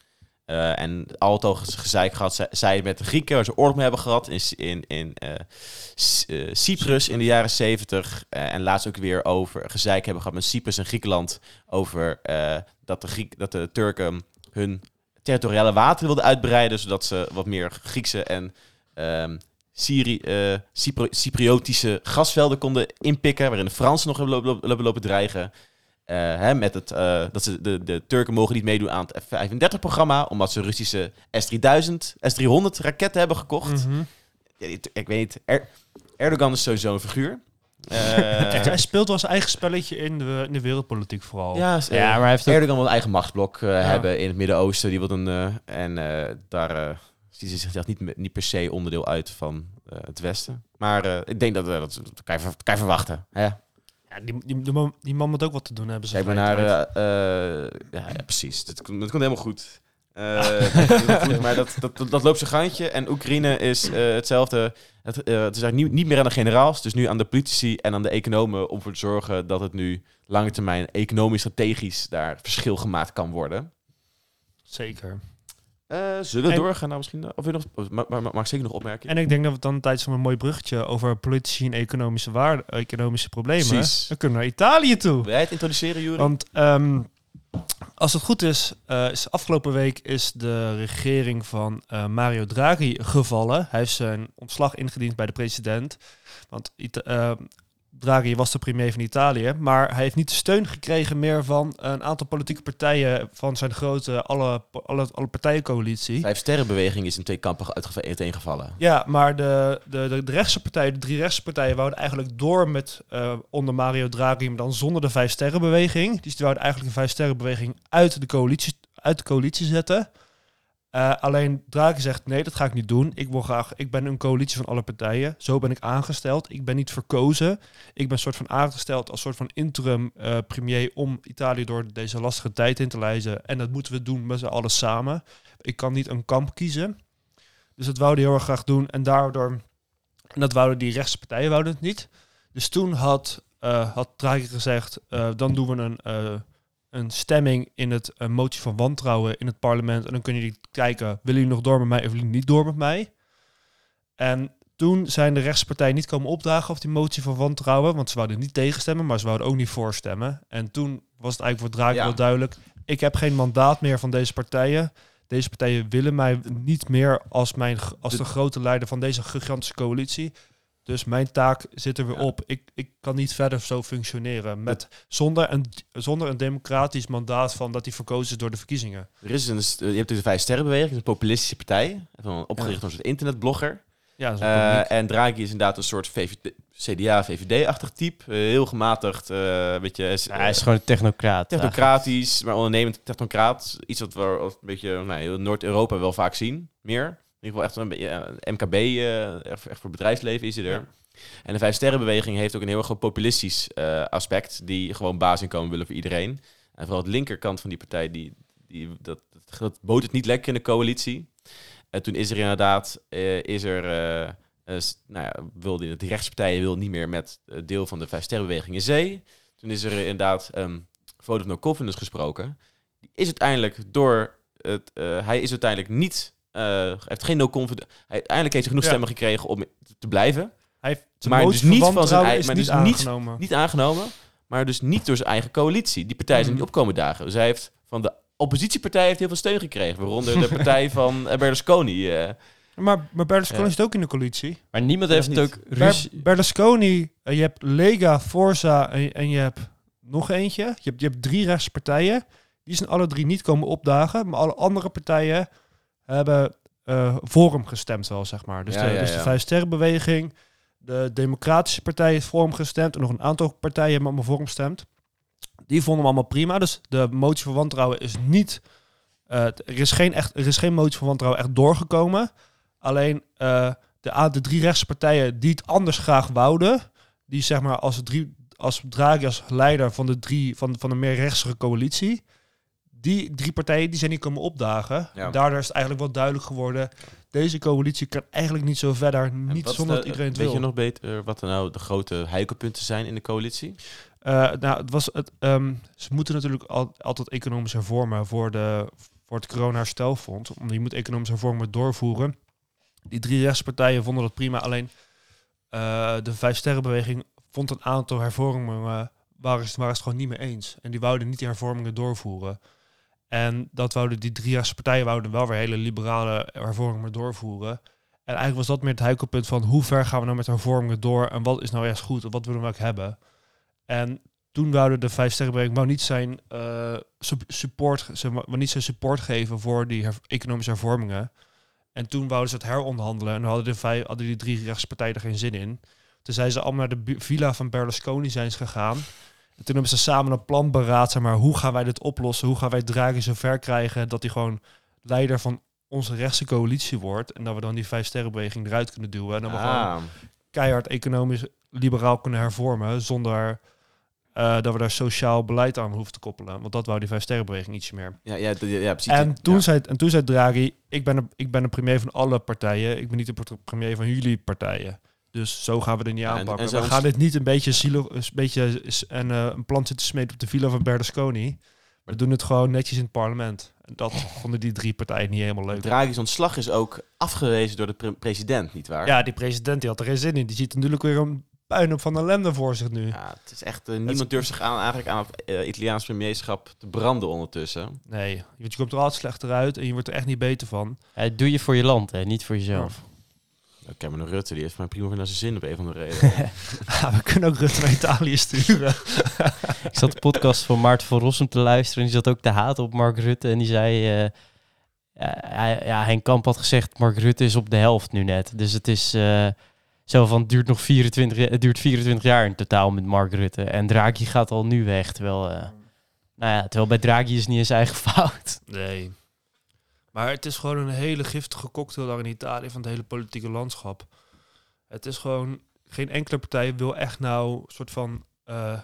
Eh, en altijd al gezeik gehad, zij met de Grieken, waar ze oorlog mee hebben gehad, in, in, in eh, eh, Cyprus in de jaren 70. eh, en laatst ook weer over gezeik hebben gehad met Cyprus en Griekenland. Over dat, de Griek, dat de Turken hun territoriale wateren wilden uitbreiden, zodat ze wat meer Griekse en ehm, Syri Cypro- Cypriotische gasvelden konden inpikken, waarin de Fransen nog hebben lopen dreigen. Eh, hè, met het, eh, dat ze de, de Turken mogen niet meedoen aan het F-35-programma, omdat ze Russische S-3000, S-300 raketten hebben gekocht. Mhm. Ja, ik weet niet, Er- Erdogan is sowieso een figuur. Eh, Hij speelt wel zijn eigen spelletje in de, in de wereldpolitiek vooral. ja, Ja, maar hij heeft ook Erdogan wil een eigen machtsblok eh, hebben in het Midden-Oosten. Die wil een, en eh, daar ziet hij zich niet, niet per se onderdeel uit van eh, het Westen. Maar eh, ik denk dat, dat, dat kan, je, kan je verwachten. Hè? Ja, die, die, die, man, die man moet ook wat te doen hebben. Kijk maar naar... eh, ja, ja, precies. Dat, komt- dat komt helemaal goed. Eh, dat komt helemaal goed, maar dat, dat, dat, loopt zijn gangetje. En Oekraïne is hetzelfde. Het, het is eigenlijk niet, niet meer aan de generaals. Het is nu aan de politici en aan de economen om voor te zorgen dat het nu lange termijn economisch strategisch daar verschil gemaakt kan worden. Zeker. Eh, zullen we En- doorgaan naar misschien... Of nog, maar, maar, maar, mag ik zeker nog opmerkingen? En ik denk dat we dan tijd is om een mooi bruggetje over politici en economische waarden, economische problemen. Precies. Dan kunnen we naar Italië toe. Wil jij het introduceren, Juri? Want ehm, als het goed is, eh, is afgelopen week is de regering van eh, Mario Draghi gevallen. Hij heeft zijn ontslag ingediend bij de president. Want Ita- Draghi was de premier van Italië, maar hij heeft niet de steun gekregen meer van een aantal politieke partijen van zijn grote alle, alle, alle partijencoalitie. Vijf sterrenbeweging is in twee kampen uiteengevallen. Ja, maar de, de, de, de rechtse partijen, de drie rechtse partijen, wouden eigenlijk door met eh, onder Mario Draghi, maar dan zonder de vijf sterrenbeweging. Dus die wouden eigenlijk de vijf sterrenbeweging uit de coalitie, uit de coalitie zetten. Eh, alleen Draghi zegt nee, dat ga ik niet doen. Ik wil graag, ik ben een coalitie van alle partijen. Zo ben ik aangesteld. Ik ben niet verkozen. Ik ben soort van aangesteld als soort van interim eh, premier om Italië door deze lastige tijd in te leiden. En dat moeten we doen met z'n allen samen. Ik kan niet een kamp kiezen. Dus dat wouden die heel erg graag doen. En daardoor, en dat wouden die rechtse partijen wouden het niet. Dus toen had, eh had gezegd, dan doen we een, een stemming in het een motie van wantrouwen in het parlement. En dan kunnen jullie kijken, willen jullie nog door met mij of willen jullie niet door met mij? En toen zijn de rechtspartijen niet komen opdagen of die motie van wantrouwen. Want ze wouden niet tegenstemmen, maar ze wouden ook niet voorstemmen. En toen was het eigenlijk voor Ja. wel duidelijk, ik heb geen mandaat meer van deze partijen. Deze partijen willen mij niet meer als, mijn, als de grote leider van deze gigantische coalitie. Dus mijn taak zit er weer Ja. op. Ik, ik kan niet verder zo functioneren. Met, zonder, een, zonder een democratisch mandaat van dat hij verkozen is door de verkiezingen. Er is een, st- je hebt de Vijf Sterrenbeweging, een populistische partij. Van, opgericht door een soort internetblogger. Ja, Eh, en Draghi is inderdaad een soort VVD CDA, VVD-achtig type. Eh, heel gematigd, eh weet je, is, Ja, hij is gewoon een technocraat. technocratisch, maar ondernemend technocraat. Iets wat we een beetje nou, Noord-Europa wel vaak zien, meer. In ieder geval echt een beetje MKB, eh, echt, echt voor bedrijfsleven is hij er. En de Vijf Sterrenbeweging heeft ook een heel erg populistisch eh, aspect, die gewoon basisinkomen willen voor iedereen. En vooral de linkerkant van die partij, die, die, dat, dat, bood het niet lekker in de coalitie. En toen is er inderdaad, eh, is er, s- nou ja, wilde de rechtspartijen wil niet meer met deel van de Vijf Sterrenbeweging in zee. Toen is er inderdaad um, vote of no confidence gesproken. Die is uiteindelijk door het, hij is uiteindelijk niet, hij heeft geen no confidence. Hij uiteindelijk heeft hij genoeg Ja. stemmen gekregen om te blijven. Hij heeft zijn maar dus niet van zijn wantrouwen ei- is maar niet dus niet- aangenomen. Niet aangenomen, maar dus niet door zijn eigen coalitie. Die partij is Mhm. niet opkomen dagen. Dus hij heeft van de oppositiepartij heeft heel veel steun gekregen. Waaronder de partij van eh, Berlusconi. eh. Maar, maar Berlusconi Ja. zit ook in de coalitie. Maar niemand Ja, heeft het niet. ook Ber-. Berlusconi, eh, je hebt Lega, Forza en, je- en je hebt nog eentje. Je hebt, je hebt drie rechtspartijen. Die zijn alle drie niet komen opdagen. Maar alle andere partijen hebben eh voor hem gestemd wel, zeg maar. Dus, Ja, de, ja, dus de. Vijf Sterrenbeweging, de Democratische Partij heeft voor hem gestemd. En nog een aantal partijen hebben allemaal voor hem gestemd. Die vonden hem allemaal prima. Dus de motie voor wantrouwen is niet... eh, er, is geen echt, er is geen motie voor wantrouwen echt doorgekomen. Alleen eh, de, de drie rechtse partijen die het anders graag wouden... die zeg maar als, drie, als Draghi als leider van de, drie, van, van de meer rechtsere coalitie... die drie partijen die zijn niet komen opdagen. Ja. Daardoor is het eigenlijk wel duidelijk geworden... deze coalitie kan eigenlijk niet zo verder, niet zonder de- dat iedereen het Weet wil. je nog beter wat er nou de grote heikelpunten zijn in de coalitie? Eh, nou, het was het, ehm, ze moeten natuurlijk al, altijd economisch hervormen voor, de, voor het corona-herstelfonds. Omdat je moet economisch hervormen doorvoeren. Die drie rechtspartijen vonden dat prima. Alleen eh, de Vijf Sterrenbeweging vond een aantal hervormingen... eh, waren, ze- waren ze het gewoon niet mee eens. En die wouden niet die hervormingen doorvoeren. En dat wouden die drie rechtspartijen wouden wel weer hele liberale hervormingen doorvoeren. En eigenlijk was dat meer het heikelpunt van hoe ver gaan we nou met hervormingen door en wat is nou juist goed en wat willen we ook hebben. En toen wouden de vijf sterrenbeweging wou niet zijn eh, sup- support, ze wou niet zijn support geven voor die economische hervormingen. En toen wouden ze het heronderhandelen en hadden, de vijf, hadden die drie rechtspartijen er geen zin in. Toen zijn ze allemaal naar de villa van Berlusconi zijn gegaan. En toen hebben ze samen een plan beraad, zeg maar, hoe gaan wij dit oplossen? Hoe gaan wij Draghi zo ver krijgen dat hij gewoon leider van onze rechtse coalitie wordt. En dat we dan die vijf sterrenbeweging eruit kunnen duwen. En dan we gewoon Ah, keihard economisch liberaal kunnen hervormen zonder eh, dat we daar sociaal beleid aan hoeven te koppelen. Want dat wou die vijf sterrenbeweging ietsje meer. ja, ja, ja, precies. En toen, Ja. zei, en toen zei Draghi, ik ben, een, ik ben een premier van alle partijen. Ik ben niet de premier van jullie partijen. Dus zo gaan we er niet Ja, aanpakken. en we gaan dit niet een beetje, zielig, een, beetje en, eh, een plan zitten smeten op de villa van Berlusconi. We doen het gewoon netjes in het parlement. En dat vonden die drie partijen niet helemaal leuk. Draghi's ontslag is ook afgewezen door de pre- president, nietwaar? Ja, die president die had er geen zin in. Die ziet natuurlijk weer een puinhoop van ellende voor zich nu. Ja, het is echt, eh, niemand durft zich aan, eigenlijk aan het eh, Italiaans premierschap te branden ondertussen. Nee, want je komt er altijd slechter uit en je wordt er echt niet beter van. Ja, doe je voor je land, hè, niet voor jezelf. Cameron Rutte, die heeft mijn prima naar zijn zin op een of andere reden. Ja, we kunnen ook Rutte naar Italië sturen. Ik zat de podcast van Maarten van Rossum te luisteren en die zat ook te haten op Mark Rutte. En die zei, eh, ja, Henk Kamp had gezegd, Mark Rutte is op de helft nu net. Dus het is eh, zo van, het duurt nog 24, ja- het duurt 24 jaar in totaal met Mark Rutte. En Draghi gaat al nu weg, terwijl, eh, nou ja, terwijl bij Draghi is het niet eens eigen fout. Nee. Maar het is gewoon een hele giftige cocktail daar in Italië van het hele politieke landschap. Het is gewoon, geen enkele partij wil echt nou een soort van eh,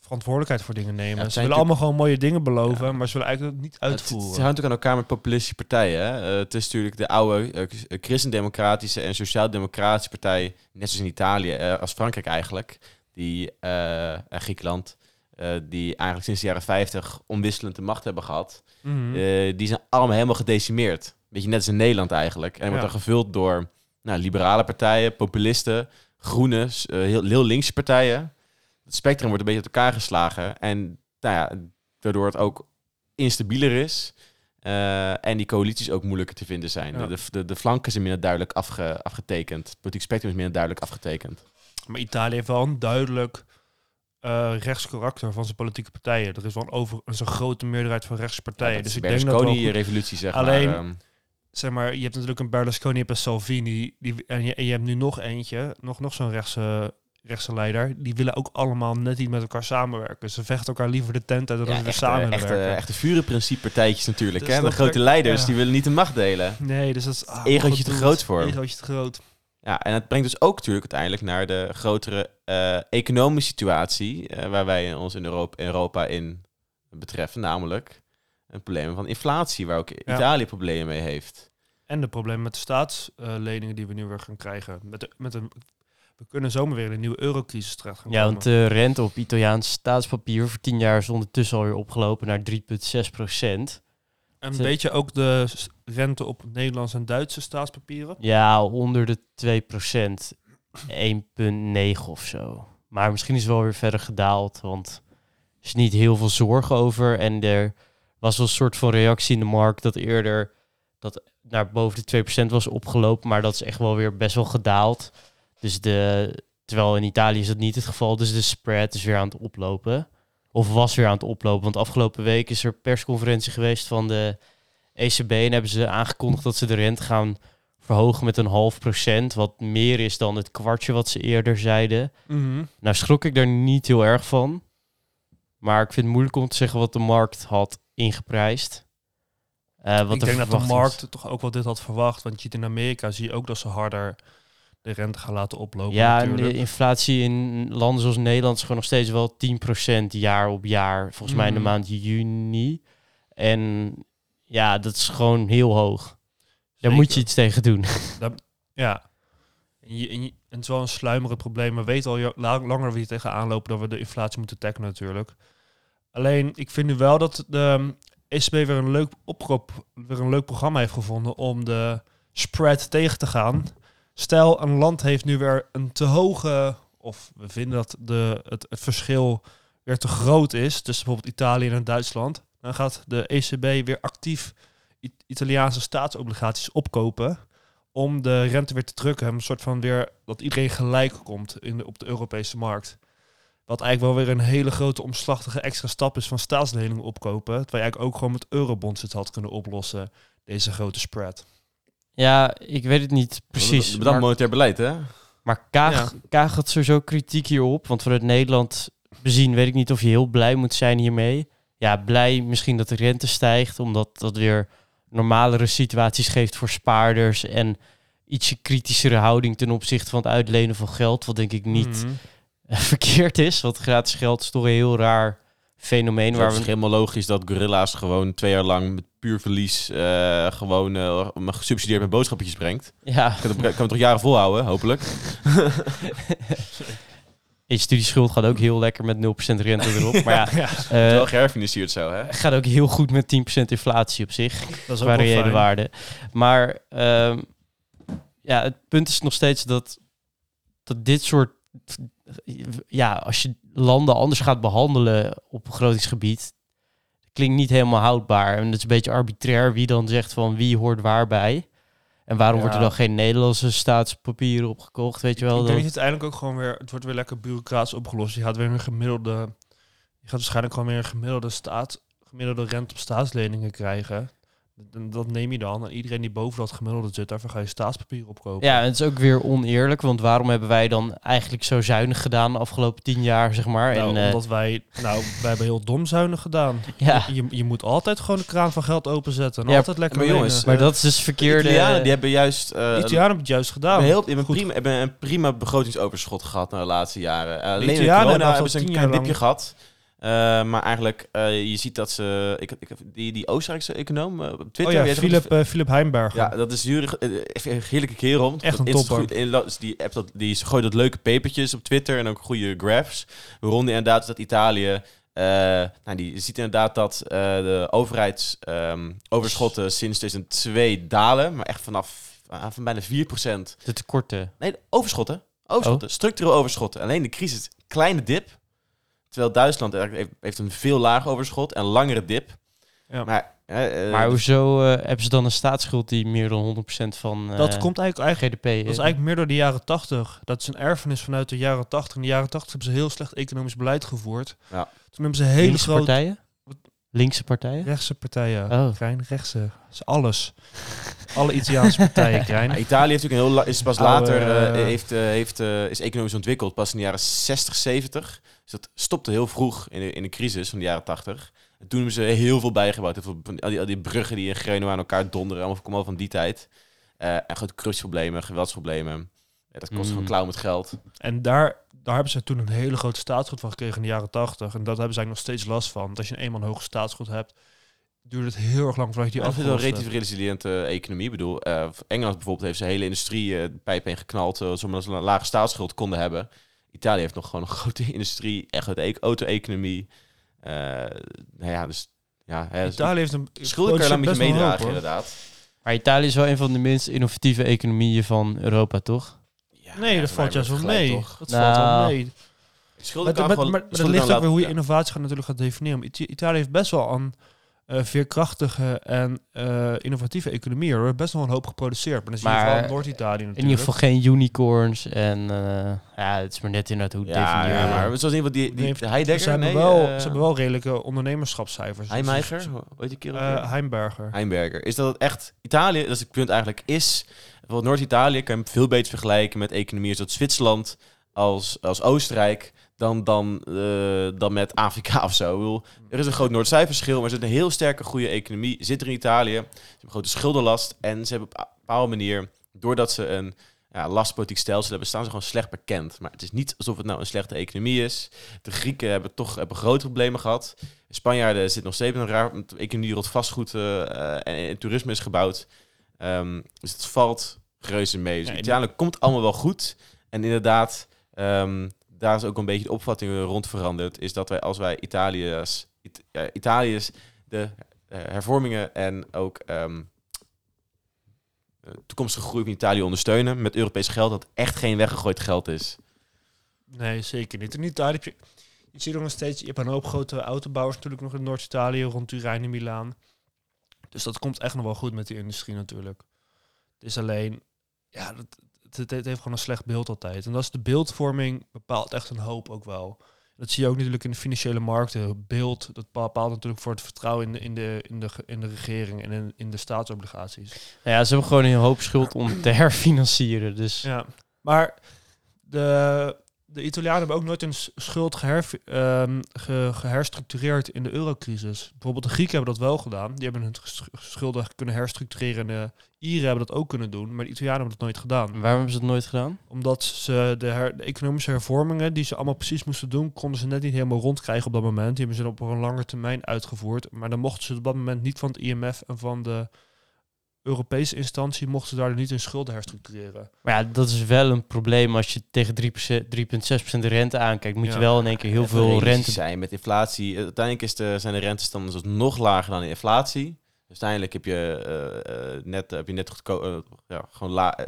verantwoordelijkheid voor dingen nemen. Ja, ze willen allemaal gewoon mooie dingen beloven, Ja. maar ze willen eigenlijk niet het, uitvoeren. het hangt ook aan elkaar met populistische partijen. Hè? Eh, het is natuurlijk de oude eh, christendemocratische en sociaal-democratische partij, net zoals in Italië, als Frankrijk eigenlijk, die, en Griekenland, eh, die eigenlijk sinds de jaren 50 onwisselend de macht hebben gehad. Mhm. Eh, die zijn allemaal helemaal gedecimeerd. Beetje net als in Nederland eigenlijk. En wordt dan gevuld door nou, liberale partijen, populisten, groene, eh, heel, heel linkse partijen. Het spectrum wordt een beetje uit elkaar geslagen. En nou ja, waardoor het ook instabieler is. en die coalities ook moeilijker te vinden zijn. Ja. De, de, de flanken zijn minder duidelijk afge, afgetekend. Het politiek spectrum is minder duidelijk afgetekend. Maar Italië heeft wel een duidelijk eh rechts karakter van zijn politieke partijen. Er is wel een, over, een zo'n grote meerderheid van rechtse partijen. Ja, dus ik de denk dat goed- Berlusconi-revolutie, zeg Alleen- maar. ehm. zeg maar, je hebt natuurlijk een Berlusconi, een Salvini, die, en, je, en je hebt nu nog eentje, nog, nog zo'n rechtse, rechtse leider. Die willen ook allemaal net niet met elkaar samenwerken. Ze vechten elkaar liever de tent uit dan Ja, weer echte, samen echte, echte vurenprincipe-partijtjes natuurlijk. Dus hè? De grote leiders ja. die willen niet de macht delen. Nee, dus dat is... ah, Egootje te groot voor. Egootje te groot. Ja, en het brengt dus ook natuurlijk uiteindelijk naar de grotere eh, economische situatie eh, waar wij ons in Europa, Europa in betreffen, namelijk een probleem van inflatie, waar ook Italië problemen mee heeft. En de problemen met de staatsleningen die we nu weer gaan krijgen. Met de, met een, we kunnen zomaar weer in een nieuwe eurocrisis terecht gaan Ja, komen. want de rente op Italiaans staatspapier voor 10 jaar is ondertussen alweer opgelopen naar 3,6 procent. En ze- weet je ook de s- rente op Nederlandse en Duitse staatspapieren? Ja, onder de 2 procent. 1,9 of zo. Maar misschien is het wel weer verder gedaald, want er is niet heel veel zorgen over. En er was wel een soort van reactie in de markt dat eerder dat naar boven de 2% was opgelopen, maar dat is echt wel weer best wel gedaald. Dus de, terwijl in Italië is dat niet het geval, dus de spread is weer aan het oplopen. Of was weer aan het oplopen, want afgelopen week is er persconferentie geweest van de ECB en hebben ze aangekondigd dat ze de rente gaan verhogen met een half procent, wat meer is dan het kwartje wat ze eerder zeiden. Nou schrok ik daar niet heel erg van. Maar ik vind het moeilijk om te zeggen wat de markt had ingeprijsd. Eh, wat ik de denk dat de markt toch ook wel dit had verwacht. Want je ziet in Amerika zie je ook dat ze harder de rente gaan laten oplopen. Ja, en de inflatie in landen zoals Nederland is gewoon nog steeds wel 10% jaar op jaar. Volgens mij in de Mhm. maand juni. En ja, dat is gewoon heel hoog. Daar moet je iets tegen doen. Ja. En, je, en, je- en het is wel een sluimerend probleem. We weten al ja- la- langer wie er tegenaan lopen dat we de inflatie moeten tackelen natuurlijk. Alleen, ik vind nu wel dat de ECB weer een leuk oproep, weer een leuk programma heeft gevonden om de spread tegen te gaan. Stel, een land heeft nu weer een te hoge, of we vinden dat de, het, verschil weer te groot is tussen bijvoorbeeld Italië en Duitsland. Dan gaat de ECB weer actief Italiaanse staatsobligaties opkopen om de rente weer te drukken. Een soort van weer dat iedereen gelijk komt in op de Europese markt. Wat eigenlijk wel weer een hele grote omslachtige extra stap is van staatsleningen opkopen. Terwijl je eigenlijk ook gewoon met eurobonds het had kunnen oplossen, deze grote spread. Ja, ik weet het niet precies. Dat, dat maar- monetair beleid, hè? Maar Kaag, Kaag had sowieso kritiek hierop. Want vanuit Nederland bezien weet ik niet of je heel blij moet zijn hiermee. Ja, blij misschien dat de rente stijgt. Omdat dat weer normalere situaties geeft voor spaarders. En ietsje kritischere houding ten opzichte van het uitlenen van geld. Wat denk ik niet Mhm. verkeerd is. Want gratis geld is toch een heel raar fenomeen. Waar Waar het is we, helemaal logisch dat gorilla's gewoon twee jaar lang met puur verlies eh, gewoon eh, me gesubsidieerd met boodschappetjes brengt. ja, Kan het, kan het toch jaren volhouden, hopelijk. je studieschuld gaat ook heel lekker met 0% rente erop. Maar ja, Ja, eh, Wel geherfinancierd zo, hè? gaat ook heel goed met 10% inflatie op zich. dat is ook fijn. waarde. Maar ehm, ja, het punt is nog steeds dat, dat dit soort... Ja, als je landen anders gaat behandelen op begrotingsgebied... klinkt niet helemaal houdbaar. En het is een beetje arbitrair wie dan zegt van wie hoort waarbij. En waarom Ja. wordt er dan geen Nederlandse staatspapieren opgekocht? Weet je wel? Ik denk Dat, uiteindelijk ook gewoon weer, het wordt weer lekker bureaucratisch opgelost. Je gaat weer een gemiddelde, je gaat waarschijnlijk gewoon weer een gemiddelde staat, gemiddelde rente op staatsleningen krijgen. Dat neem je dan. En iedereen die boven dat gemiddelde zit, daarvoor ga je staatspapier opkopen. ja, en het is ook weer oneerlijk. Want waarom hebben wij dan eigenlijk zo zuinig gedaan de afgelopen tien jaar, zeg maar? Nou, en, eh, omdat wij, nou, wij hebben heel dom zuinig gedaan. ja, Je, je moet altijd gewoon de kraan van geld openzetten. En Ja, altijd lekker maar jongens, maar eh, dat is dus De verkeerde... Italianen die hebben juist... eh, De Italianen hebben het juist gedaan. hebben heel, hebben Goed. prima, hebben een prima begrotingsoverschot gehad na de laatste jaren. Eh, alleen in Italianen corona hebben ze een klein dipje gehad. Eh, maar eigenlijk, eh, je ziet dat ze... Ik, ik, die, die Oostenrijkse econoom eh, op Twitter... oh ja, Philip, Philip Heimberger. Ja, dat is eh, een heerlijke kerel. Echt een topper. Die, app dat, die gooit dat leuke papertjes op Twitter en ook goede graphs. Waaronder inderdaad dat Italië... eh, nou, die je ziet inderdaad dat eh, de overheidsoverschotten sinds 2002 dalen. Maar echt vanaf ah, van bijna 4%. De tekorten. Nee, de overschotten. Overschotten. Structureel overschotten. Alleen de crisis, kleine dip. Terwijl Duitsland eigenlijk heeft, heeft een veel lager overschot en langere dip. Ja. Maar, eh, maar hoezo eh, hebben ze dan een staatsschuld die meer dan 100% van eh, dat komt eigenlijk, eigenlijk, GDP is? dat is eigenlijk meer door de jaren 80. Dat is een erfenis vanuit de jaren 80. In de jaren 80 hebben ze heel slecht economisch beleid gevoerd. Ja. Toen hebben ze hele Linkse grote partijen? Linkse partijen? rechtse partijen. Oh. Krijn, rechtse. Dat is alles. Alle Italiaanse partijen, Krijn. Ja, Italië heeft natuurlijk een heel is pas Oude, later eh, eh, heeft, eh, heeft, eh, is economisch ontwikkeld, pas in de jaren 60, 70. Dus dat stopte heel vroeg in de, in de crisis van de jaren 80. En toen hebben ze heel veel bijgebouwd. Heel veel, van al, die, al die bruggen die in Genoa aan elkaar donderen, allemaal komen al van die tijd. Eh, en grote corruptieproblemen, geweldsproblemen. Ja, dat kost Mm. gewoon klauw met geld. En daar, daar hebben ze toen een hele grote staatsschuld van gekregen in de jaren 80. En dat hebben ze eigenlijk nog steeds last van. Want als je eenmaal een hoge staatsschuld hebt, duurt het heel erg lang voordat je die Ja, een relatief hebt. resiliente economie. Ik bedoel, eh, Engeland bijvoorbeeld heeft zijn hele industrie eh, de pijp heen geknald, uh, zodat ze een lage staatsschuld konden hebben. Italië heeft nog gewoon een grote industrie, echt een e- auto-economie. Eh, nou ja, dus ja, hè, Italië heeft een schulden kan je een beetje meedragen, hoop, inderdaad. Maar Italië is wel een van de minst innovatieve economieën van Europa, toch? Ja, Nee, ja, dat valt juist wel mee. toch? Dat valt wel Nou, mee. Schulden Maar, kan maar, gewoon- maar, maar dat ligt ook weer hoe je innovatie gaat natuurlijk gaat definiëren. Ita- Italië heeft best wel een eh, veerkrachtige en eh, innovatieve economie. Er wordt best wel een hoop geproduceerd. Maar dan zie je Maar vooral in Noord-Italië natuurlijk. In ieder geval geen unicorns en eh, ja, het is maar net inderdaad hoe het Ja, definieert. ja, maar zoals in ieder geval die, die, Nee, de Heidegger, ze, hebben nee, wel, ze hebben wel redelijke ondernemerschapscijfers. Heimeiger, Dus- heet die kerel? eh, Heimberger. Heimberger. Is dat echt... Italië, dat is het punt eigenlijk, is... Noord-Italië kan je veel beter vergelijken met economieën zoals Zwitserland als, als Oostenrijk dan, dan, eh, dan met Afrika of zo. Bedoel, er is een groot Noord-Zuid-verschil, maar er zit een heel sterke goede economie. Zit er in Italië. Ze hebben een grote schuldenlast en ze hebben op een bepaalde manier, doordat ze een ja, lastpolitiek stelsel hebben, staan ze gewoon slecht bekend. Maar het is niet alsof het nou een slechte economie is. De Grieken hebben toch hebben grote problemen gehad. De Spanjaarden zitten nog steeds met een raar economie rond vastgoed eh, en, en toerisme is gebouwd. Ehm, dus het valt reuze mee. Dus en- Italië komt allemaal wel goed. En inderdaad, ehm, daar is ook een beetje de opvatting rond veranderd. Is dat wij als wij Italië's, It- ja, Italië's de eh, hervormingen en ook eh, toekomstige groei van Italië ondersteunen met Europees geld, dat echt geen weggegooid geld is. Nee, zeker niet. In Italië heb je, je ziet er nog steeds, je hebt een hoop grote autobouwers natuurlijk nog in Noord-Italië, rond Turijn en Milaan. Dus dat komt echt nog wel goed met die industrie natuurlijk. Het is alleen, ja, dat, het, het heeft gewoon een slecht beeld altijd. En dat is de beeldvorming bepaalt echt een hoop ook wel. Dat zie je ook natuurlijk in de financiële markten. Beeld, dat bepaalt natuurlijk voor het vertrouwen in de, in de, in de, in de regering en in, in de staatsobligaties. Nou ja, ze hebben gewoon een hoop schuld om te herfinancieren. Dus Ja, maar de, de Italianen hebben ook nooit hun schuld geher, ehm, ge- geherstructureerd in de eurocrisis. Bijvoorbeeld de Grieken hebben dat wel gedaan. Die hebben hun sch- schulden kunnen herstructureren. En de Ieren hebben dat ook kunnen doen, maar de Italianen hebben dat nooit gedaan. waarom hebben ze het nooit gedaan? Omdat ze de, her- de economische hervormingen die ze allemaal precies moesten doen, konden ze net niet helemaal rondkrijgen op dat moment. Die hebben ze op een lange termijn uitgevoerd. Maar dan mochten ze op dat moment niet van het IMF en van de Europese instantie, mochten ze daar niet hun schulden herstructureren. Maar ja, dat is wel een probleem als je tegen 3%, 3,6% rente aankijkt. Moet Ja. je wel in één keer heel veel rente... zijn met inflatie. Uiteindelijk is de, zijn de rentestanden dus nog lager dan de inflatie. Dus uiteindelijk heb je, eh, eh, net, heb je net, goedko- eh, ja, gewoon la,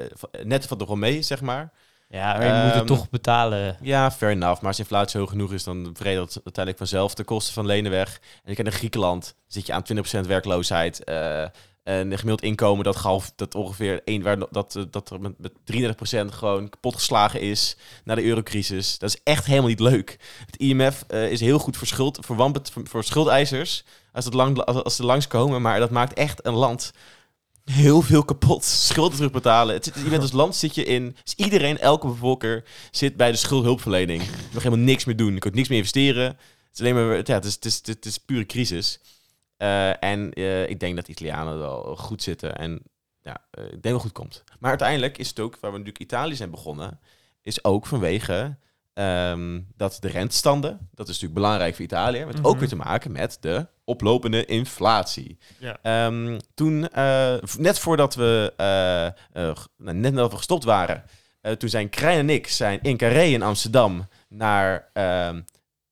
net wat er gewoon mee zeg maar. Ja, maar je moet het Ehm, toch betalen. Ja, fair enough. Maar als de inflatie hoog genoeg is, dan vredigt het uiteindelijk vanzelf de kosten van lenen weg. En ik ken in Griekenland zit je aan 20% werkloosheid. eh en een gemiddeld inkomen dat, gehalf, dat ongeveer één, waar, dat, dat er met, met 33% gewoon kapot geslagen is na de eurocrisis. Dat is echt helemaal niet leuk. Het IMF eh, is heel goed voor, schuld, voor, voor, schuldeisers als, het lang, als, als ze langskomen. Maar dat maakt echt een land heel veel kapot. Schulden terugbetalen. Het je als land zit je in... Dus iedereen, elke bevolker zit bij de schuldhulpverlening. Je mag helemaal niks meer doen. Je kunt niks meer investeren. Het is alleen maar... Ja, het is, het is, het is pure crisis. Eh, en eh, ik denk dat de Italianen wel goed zitten. En ja, eh, ik denk het goed komt. Maar uiteindelijk is het ook, waar we natuurlijk Italië zijn begonnen... is ook vanwege ehm, dat de rentestanden... dat is natuurlijk belangrijk voor Italië... heeft ook Mhm. weer te maken met de oplopende inflatie. Ja. Ehm, toen, net voordat we, nou, net nadat we gestopt waren, toen zijn Krijn en ik zijn in Carré in Amsterdam naar ehm,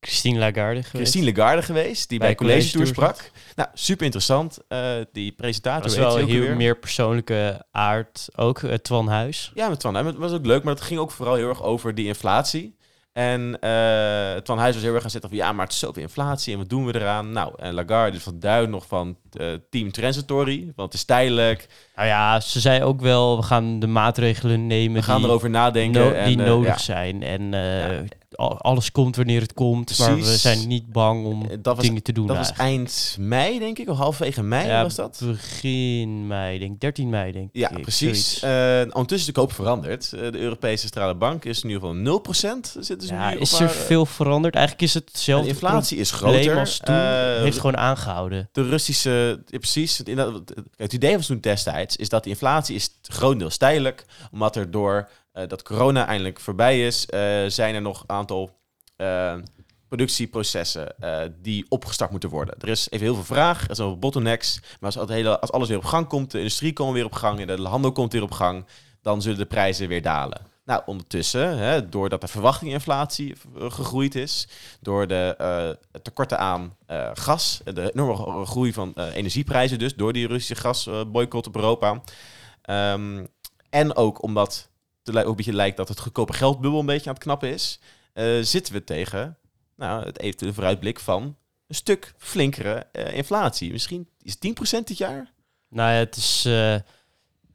Christine Lagarde geweest. Christine Lagarde geweest, die bij, Bij College Tour sprak. Nou, super interessant. Eh, die presentator weet wel heel weer. meer persoonlijke aard. Ook uh, Twan Huis. Ja, met Twan. Het was ook leuk, maar het ging ook vooral heel erg over die inflatie. En uh, Twan Huis was heel erg gaan zitten van ja, maar het is zoveel inflatie en wat doen we eraan? Nou, en Lagarde is van duid nog van uh, team transitory, want het is tijdelijk. Nou ja, ze zei ook wel, we gaan de maatregelen nemen we gaan die, erover nadenken. no- en, die nodig ja. zijn. En Ja. Al- alles komt wanneer het komt, maar we Precies. zijn niet bang om Eh, was, dingen te doen. dat was eind mei, denk ik, of halverwege mei Ja, was dat? Begin mei, denk ik. 13 mei, denk Ja, ik. precies. zoiets. Eh, ondertussen is de koop veranderd. Eh, de Europese Centrale Bank is in ieder geval 0%. Zitten ze ja, nu is er veel veranderd? Eigenlijk is het de hetzelfde inflatie is groter. als toen. Heeft gewoon aangehouden. de Russische, ja, precies. Het, idee was toen destijds is dat de inflatie is grotendeels tijdelijk, omdat er door dat corona eindelijk voorbij is, eh, zijn er nog een aantal eh, productieprocessen eh, die opgestart moeten worden. Er is even heel veel vraag, er zijn bottlenecks, maar als, als alles weer op gang komt, de industrie komt weer op gang en de handel komt weer op gang, dan zullen de prijzen weer dalen. Nou, ondertussen, hè, doordat de verwachtinginflatie eh, gegroeid is, door de eh, tekorten aan eh, gas, de enorme groei van eh, energieprijzen dus, door die Russische gasboycott op Europa. Ehm, en ook omdat ook een beetje lijkt dat het goedkope geldbubbel een beetje aan het knappen is, eh, zitten we tegen nou, het eventuele vooruitblik van een stuk flinkere eh, inflatie. Misschien is het 10% dit jaar? Nou ja, het is eh,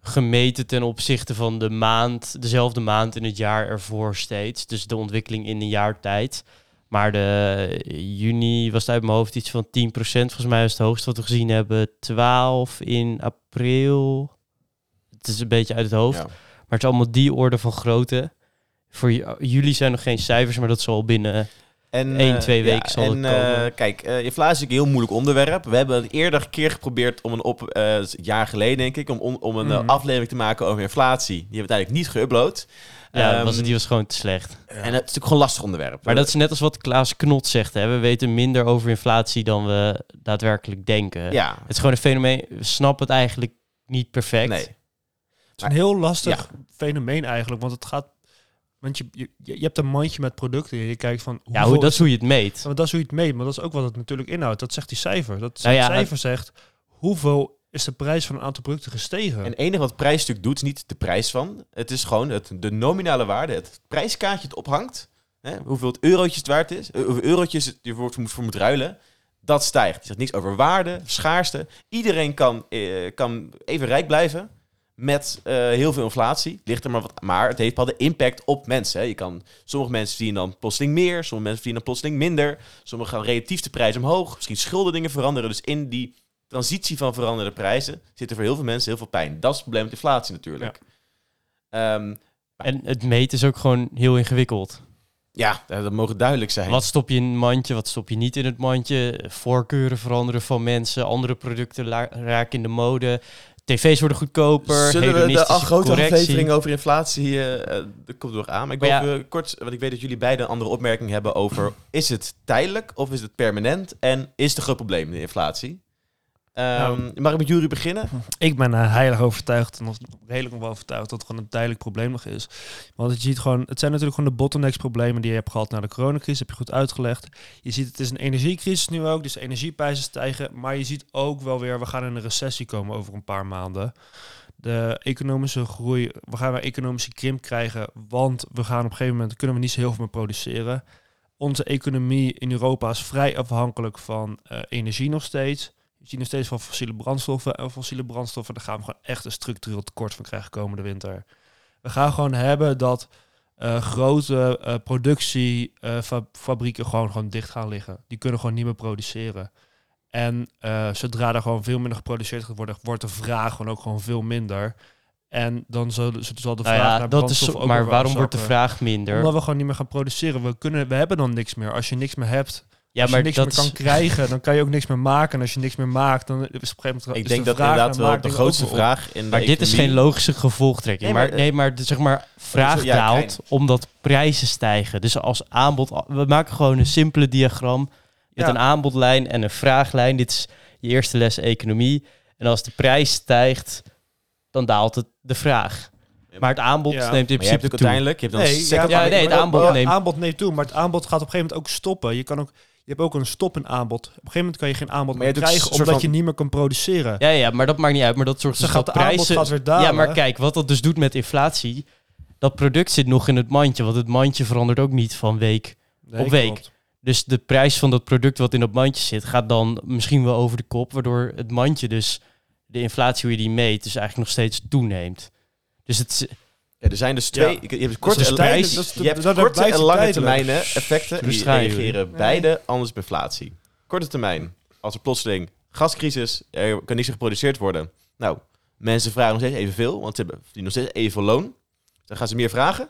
gemeten ten opzichte van de maand, dezelfde maand in het jaar ervoor steeds. Dus de ontwikkeling in een jaar tijd. Maar de juni was het uit mijn hoofd iets van 10%. Volgens mij is het hoogste wat we gezien hebben 12 in april. Het is een beetje uit het hoofd. Ja. Maar het is allemaal die orde van grootte. Voor ju- jullie zijn nog geen cijfers, maar dat zal binnen... En, Eén, eh, twee ja, weken zal en, het komen. eh, kijk, eh, inflatie is een heel moeilijk onderwerp. We hebben het eerder een keer geprobeerd om een op, eh, een jaar geleden denk ik, om, om, een eh, Mhm. aflevering te maken over inflatie. Die hebben we uiteindelijk niet geüpload. Ja, was, die was gewoon te slecht. En het is natuurlijk gewoon een lastig onderwerp. Maar dat is net als wat Klaas Knot zegt. Hè? We weten minder over inflatie dan we daadwerkelijk denken. ja, Het is gewoon een fenomeen. We snappen het eigenlijk niet perfect. nee. Het is een heel lastig fenomeen eigenlijk, want het gaat... Want je, je, je hebt een mandje met producten en je kijkt van... Ja, hoe, dat is hoe je het meet. Ja, maar dat is hoe je het meet, maar dat is ook wat het natuurlijk inhoudt. Dat zegt die cijfer. Dat Nou ja, cijfer zegt hoeveel is de prijs van een aantal producten gestegen. En het enige wat prijsstuk doet, is niet de prijs van. Het is gewoon het, de nominale waarde, het prijskaartje het ophangt. Hè, hoeveel het eurotjes het waard is, eh, hoeveel eurotjes het je voor, moet- voor moet ruilen. Dat stijgt. Het zegt niks over waarde, schaarste. Iedereen kan, eh, kan even rijk blijven met eh, heel veel inflatie. Ligt er maar wat, maar het heeft wel de impact op mensen. Hè. Je kan, sommige mensen verdienen dan plotseling meer, sommige mensen verdienen dan plotseling minder. Sommigen gaan relatief de prijs omhoog. Misschien schulden dingen veranderen. Dus in die transitie van veranderde prijzen zit er voor heel veel mensen heel veel pijn. Dat is het probleem met inflatie natuurlijk. Ehm, En het meten is ook gewoon heel ingewikkeld. ja, dat mogen duidelijk zijn. Wat stop je in het mandje, wat stop je niet in het mandje? Voorkeuren veranderen van mensen, andere producten raken in de mode. TV's worden goedkoper, Zullen we de al grote aflevering over inflatie, eh, dat komt er nog aan. Maar ik wil ja- even kort, want ik weet dat jullie beide een andere opmerking hebben over... is het tijdelijk of is het permanent? En is het een groot probleem, de inflatie? Ehm, mag ik met jullie beginnen? Ik ben er heilig overtuigd, en nog redelijk nog wel overtuigd, dat het gewoon een tijdelijk probleem nog is. Want je ziet gewoon, het zijn natuurlijk gewoon de bottlenecks problemen die je hebt gehad na de coronacrisis, heb je goed uitgelegd. Je ziet, het is een energiecrisis nu ook, dus energieprijzen stijgen. Maar je ziet ook wel weer, we gaan in een recessie komen over een paar maanden. De economische groei, we gaan weer economische krimp krijgen, want we gaan op een gegeven moment, kunnen we niet zo heel veel meer produceren. Onze economie in Europa is vrij afhankelijk van eh, energie nog steeds. Je ziet nog steeds van fossiele brandstoffen. En fossiele brandstoffen, daar gaan we gewoon echt een structureel tekort van krijgen komende winter. We gaan gewoon hebben dat eh, grote eh, productiefabrieken gewoon, gewoon dicht gaan liggen. Die kunnen gewoon niet meer produceren. En eh, zodra er gewoon veel minder geproduceerd gaat worden, wordt de vraag gewoon ook gewoon veel minder. En dan zal, zal de Nou vraag ja, naar dat is, ook maar waarom wordt de vraag minder? Omdat we gewoon niet meer gaan produceren. We, kunnen, we hebben dan niks meer. Als je niks meer hebt, ja, als maar je niks dat meer kan is- krijgen, dan kan je ook niks meer maken. En als je niks meer maakt, dan is op een gegeven moment Ik is denk de dat vraag inderdaad wel de grootste vraag in de Maar dit is geen logische gevolgtrekking. Nee, maar, maar, nee, maar de, zeg maar, vraag Ja, daalt omdat prijzen stijgen. Dus als aanbod... We maken gewoon een simpele diagram met Ja. een aanbodlijn en een vraaglijn. Dit is je eerste les economie. En als de prijs stijgt, dan daalt het de vraag. Maar het aanbod Ja. neemt in Maar je hebt principe natuurlijk toe. uiteindelijk... Je hebt dan Nee, ja, nee, het maar- aanbod maar- neemt- aanbod neemt toe, maar het aanbod gaat op een gegeven moment ook stoppen. Je kan ook, je hebt ook een stop in aanbod. Op een gegeven moment kan je geen aanbod Maar meer krijgen, omdat van- je niet meer kan produceren. Ja, ja, maar dat maakt niet uit. Maar dat zorgt Dus dus dat gaat prijzen... gaat weer dalen. Ja, maar kijk, wat dat dus doet met inflatie... dat product zit nog in het mandje, want het mandje verandert ook niet van week. Nee, Op week. klopt. Dus de prijs van dat product wat in dat mandje zit, gaat dan misschien wel over de kop, waardoor het mandje dus, de inflatie hoe je die meet, dus eigenlijk nog steeds toeneemt. Dus het, Ja, er zijn dus twee. Je hebt korte en, dat je hebt korte en lange termijnen effecten. En die reageren beide anders op inflatie. Korte termijn, als er plotseling gascrisis, er kan niets geproduceerd worden. Nou, mensen vragen nog steeds evenveel, want ze hebben nog steeds evenveel loon. Dan gaan ze meer vragen.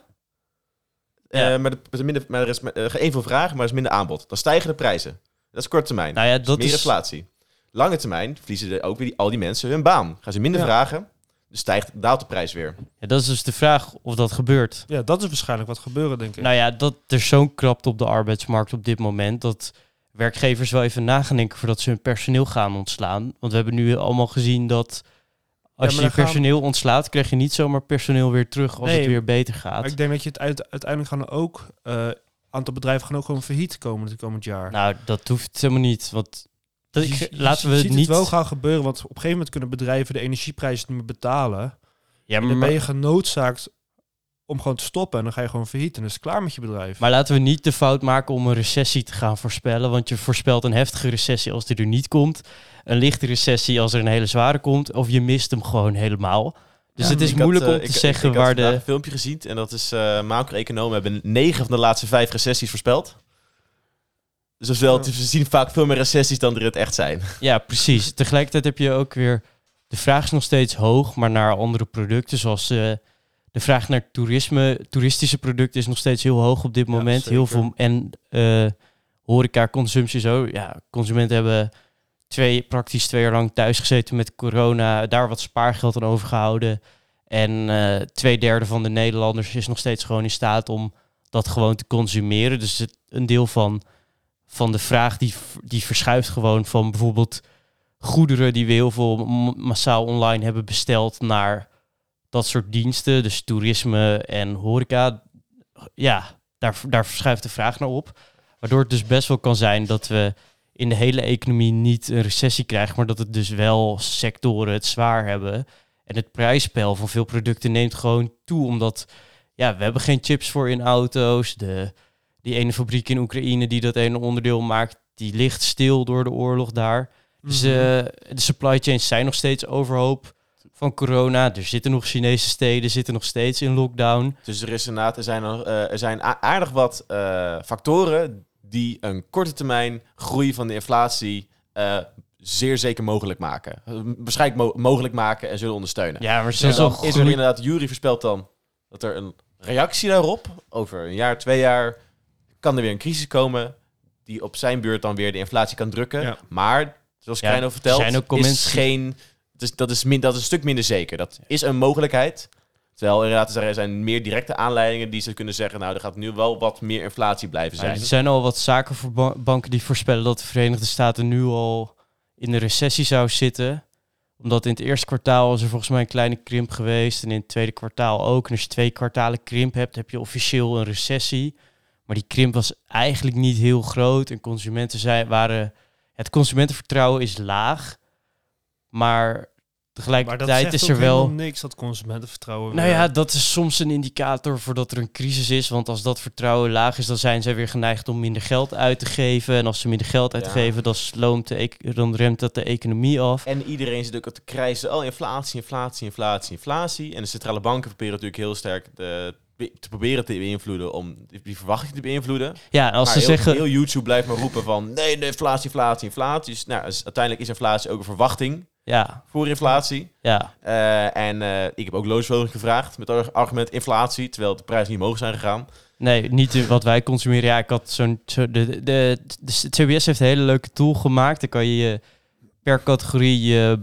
Ja. Eh, maar, de, er is minder, maar er is evenveel vraag, maar er is minder aanbod. Dan stijgen de prijzen. Dat is korte termijn. nou ja, Dat dat meer is, inflatie. Lange termijn verliezen de, ook weer die, al die mensen hun baan. Gaan ze minder Ja. vragen, stijgt, daalt de prijs weer. ja, dat is dus de vraag of dat gebeurt. Ja, dat is waarschijnlijk wat gebeuren, denk ik. Nou ja, dat er zo'n krapte op de arbeidsmarkt op dit moment, dat werkgevers wel even na gaan denken voordat ze hun personeel gaan ontslaan. Want we hebben nu allemaal gezien dat als je gaan- personeel ontslaat, krijg je niet zomaar personeel weer terug als Nee, het weer beter maar gaat. ik denk dat je het uit- uiteindelijk gaan ook... eh aantal bedrijven gaan ook gewoon failliet komen het komend jaar. Nou, dat hoeft helemaal niet. Want dat, Je- ik- je- laten je we ziet het niet. wel gaan gebeuren, want op een gegeven moment kunnen bedrijven de energieprijzen niet meer betalen. ja, En maar, dan ben je genoodzaakt om gewoon te stoppen en dan ga je gewoon failliet en dan is het klaar met je bedrijf. maar laten we niet de fout maken om een recessie te gaan voorspellen. Want je voorspelt een heftige recessie als die er niet komt. Een lichte recessie als er een hele zware komt. Of je mist hem gewoon helemaal. Dus Ja, het is had, moeilijk eh, om te ik- zeggen ik, ik waar de. een filmpje gezien en dat is uh, macro-economen hebben negen van de laatste vijf recessies voorspeld. Dus wel, Ja. we zien vaak veel meer recessies dan er het echt zijn. Ja, precies. Tegelijkertijd heb je ook weer. De vraag is nog steeds hoog, maar naar andere producten. Zoals eh, de vraag naar toerisme. Toeristische producten is nog steeds heel hoog op dit Ja, moment. heel veel. En eh horeca, consumptie zo. Ja, consumenten hebben twee, praktisch twee jaar lang thuis gezeten met corona. Daar wat spaargeld aan overgehouden. En eh, twee derde van de Nederlanders is nog steeds gewoon in staat om dat gewoon te consumeren. Dus het, een deel van, van de vraag die, die verschuift gewoon van bijvoorbeeld goederen die we heel veel massaal online hebben besteld naar dat soort diensten. Dus toerisme en horeca. Ja, daar, daar verschuift de vraag naar op. Waardoor het dus best wel kan zijn dat we in de hele economie niet een recessie krijgen, maar dat het dus wel sectoren het zwaar hebben. En het prijsspel van veel producten neemt gewoon toe, omdat ja, we hebben geen chips voor in auto's. De, die ene fabriek in Oekraïne die dat ene onderdeel maakt, die ligt stil door de oorlog daar. Dus Mhm. eh, de supply chains zijn nog steeds overhoop van corona. Er zitten nog Chinese steden, zitten nog steeds in lockdown. Dus er, is inderdaad, er zijn, nog, eh, er zijn aardig wat eh, factoren die een korte termijn groei van de inflatie eh, zeer zeker mogelijk maken. Waarschijnlijk mo- mogelijk maken en zullen ondersteunen. Ja, maar al is er inderdaad, Jury voorspelt dan dat er een reactie daarop, over een jaar, twee jaar, kan er weer een crisis komen die op zijn beurt dan weer de inflatie kan drukken. Ja. Maar, zoals Ja, Kleino vertelt, zijn ook is geen, dus dat, is min, dat is een stuk minder zeker. Dat is een mogelijkheid. Terwijl inderdaad, er zijn meer directe aanleidingen die ze kunnen zeggen, nou, er gaat nu wel wat meer inflatie blijven zijn. er zijn al wat zakenbanken die voorspellen dat de Verenigde Staten nu al in de recessie zou zitten. Omdat in het eerste kwartaal is er volgens mij een kleine krimp geweest. En in het tweede kwartaal ook. En als je twee kwartalen krimp hebt, heb je officieel een recessie. Maar die krimp was eigenlijk niet heel groot. En consumenten zei, waren... Het consumentenvertrouwen is laag. Maar maar dat tegelijkertijd zegt is ook er wel... helemaal niks dat consumentenvertrouwen. Nou weer- ja, dat is soms een indicator voordat er een crisis is. Want als dat vertrouwen laag is, dan zijn zij weer geneigd om minder geld uit te geven. En als ze minder geld Ja. uitgeven, dan, sloomt de ec- dan remt dat de economie af. En iedereen zit ook te krijzen, oh, inflatie, inflatie, inflatie, inflatie. En de centrale banken proberen natuurlijk heel sterk de, te proberen te beïnvloeden om die- verwachting te beïnvloeden. Ja, als maar ze heel, zeggen... heel YouTube blijft maar roepen van nee, de inflatie, inflatie, inflatie. Dus, nou, dus uiteindelijk is inflatie ook een verwachting Ja, voor inflatie. ja, Eh, en eh, ik heb ook loonsverhoging gevraagd met het argument inflatie, terwijl de prijzen niet omhoog zijn gegaan. nee, niet wat wij consumeren. Ja, ik had zo'n... Zo de, de, de, de CBS heeft een hele leuke tool gemaakt. Dan kan je per categorie je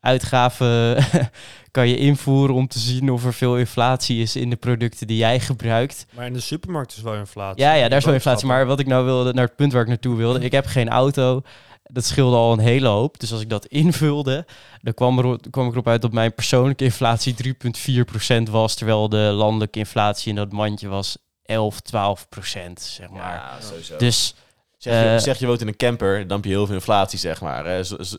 maanduitgaven kan je invoeren om te zien of er veel inflatie is in de producten die jij gebruikt. Maar in de supermarkt is wel inflatie. Ja, ja, daar is wel inflatie. Maar wat ik nou wilde, naar het punt waar ik naartoe wilde. Ik heb geen auto. Dat scheelde al een hele hoop. Dus als ik dat invulde, dan kwam, er, kwam ik erop uit dat mijn persoonlijke inflatie 3,4% was. Terwijl de landelijke inflatie in dat mandje was 11, 12%, zeg maar. Ja, sowieso. Dus zeg, je, eh, zeg je woont in een camper, dan heb je heel veel inflatie, zeg maar. Zo- zo-